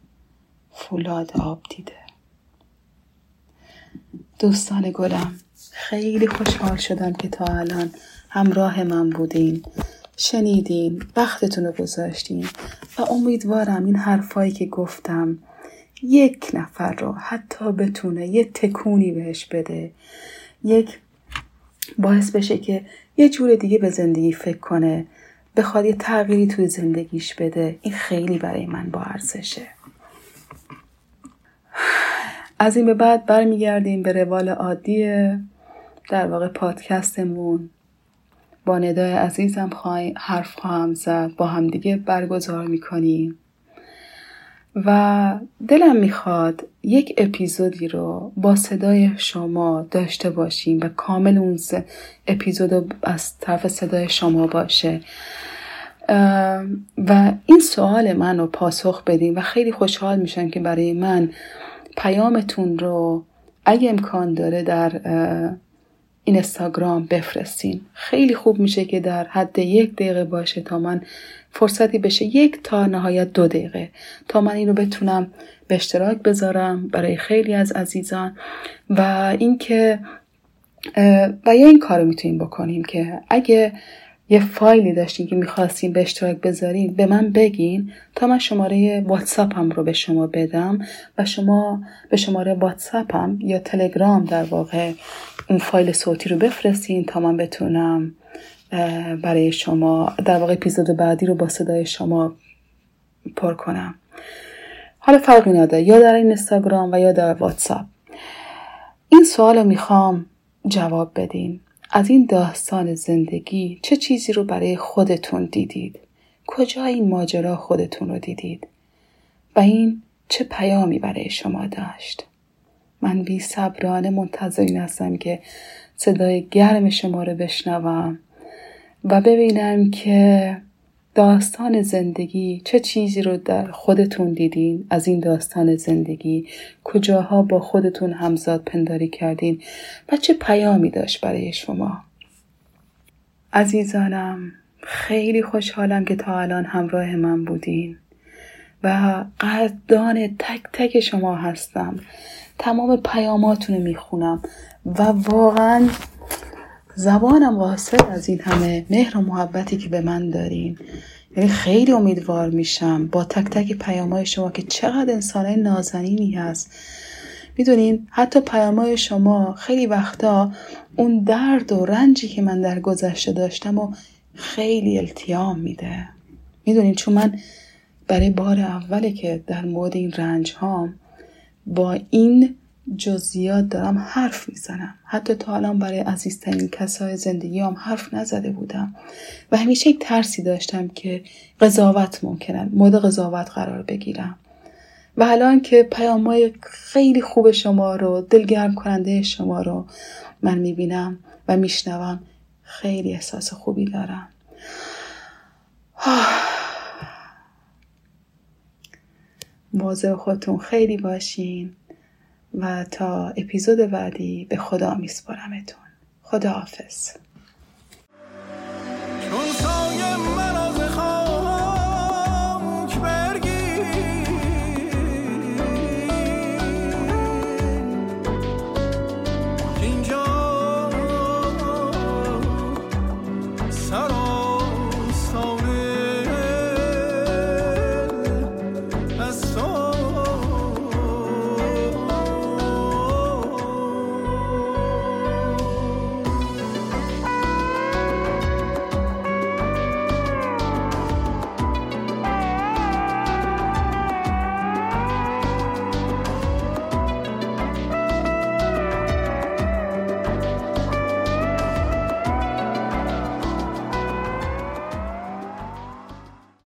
Speaker 1: فولاد آب دیده. دوستان گلم خیلی خوشحال شدم که تا الان همراه من بودین. شنیدین وقتتون رو گذاشتین و امیدوارم این حرفایی که گفتم یک نفر رو حتی بتونه یه تکونی بهش بده. یک باعث بشه که یه جور دیگه به زندگی فکر کنه بخواد یه تغییری توی زندگیش بده. این خیلی برای من با ارزشه. از این به بعد برمیگردیم به روال عادی در واقع پادکستمون. با ندای عزیزم حرف خواهم زد. با همدیگه برگزار می‌کنیم. و دلم می‌خواد یک اپیزودی رو با صدای شما داشته باشیم و کامل اون اپیزود از طرف صدای شما باشه. و این سوال من رو پاسخ بدیم و خیلی خوشحال میشم که برای من پیامتون رو اگه امکان داره در این استاگرام بفرستین. خیلی خوب میشه که در حد یک دقیقه باشه تا من فرصتی بشه یک تا نهایت دو دقیقه. تا من این رو بتونم به اشتراک بذارم برای خیلی از عزیزان. و اینکه و یا این کار رو می‌تونیم بکنیم که اگه یه فایلی داشتین که می‌خواستین به اشتراک بذارین به من بگین تا من شماره واتساپم رو به شما بدم و شما به شماره واتساپم یا تلگرام در واقع اون فایل صوتی رو بفرستین تا من بتونم برای شما در واقع اپیزود بعدی رو با صدای شما پر کنم. حالا فرقی نداره یا در این اینستاگرام و یا در واتساپ. این سوال رو می‌خوام جواب بدین. از این داستان زندگی چه چیزی رو برای خودتون دیدید؟ کجا این ماجرا خودتون رو دیدید؟ و این چه پیامی برای شما داشت؟ من بی صبرانه منتظر این هستم که صدای گرم شما رو بشنوم و ببینم که داستان زندگی چه چیزی رو در خودتون دیدین؟ از این داستان زندگی کجاها با خودتون همزاد پنداری کردین؟ و چه پیامی داشت برای شما؟ عزیزانم خیلی خوشحالم که تا الان همراه من بودین و قدردان تک تک شما هستم. تمام پیاماتون رو می‌خونم و واقعا زبانم واسه از این همه مهر و محبتی که به من دارین. یعنی خیلی امیدوار میشم با تک تک پیامهای شما که چقدر انسانهای نازنینی هست. می‌دونین حتی پیامهای شما خیلی وقتا اون درد و رنجی که من در گذشته داشتم و خیلی التیام میده. می‌دونین چون من برای بار اوله که در مورد این رنج هام با این جزئیات دارم حرف می‌زنم. حتی تا الان برای عزیزترین کسای زندگی هم حرف نزده بودم. و همیشه یک ترسی داشتم که قضاوت ممکنه مورد قضاوت قرار بگیرم. و الان که پیامهای خیلی خوب شما رو دلگرم کننده شما رو من می‌بینم و میشنوم خیلی احساس خوبی دارم. مواظب خودتون خیلی باشین. و تا اپیزود بعدی به خدا میسپارمتون. خدا حافظ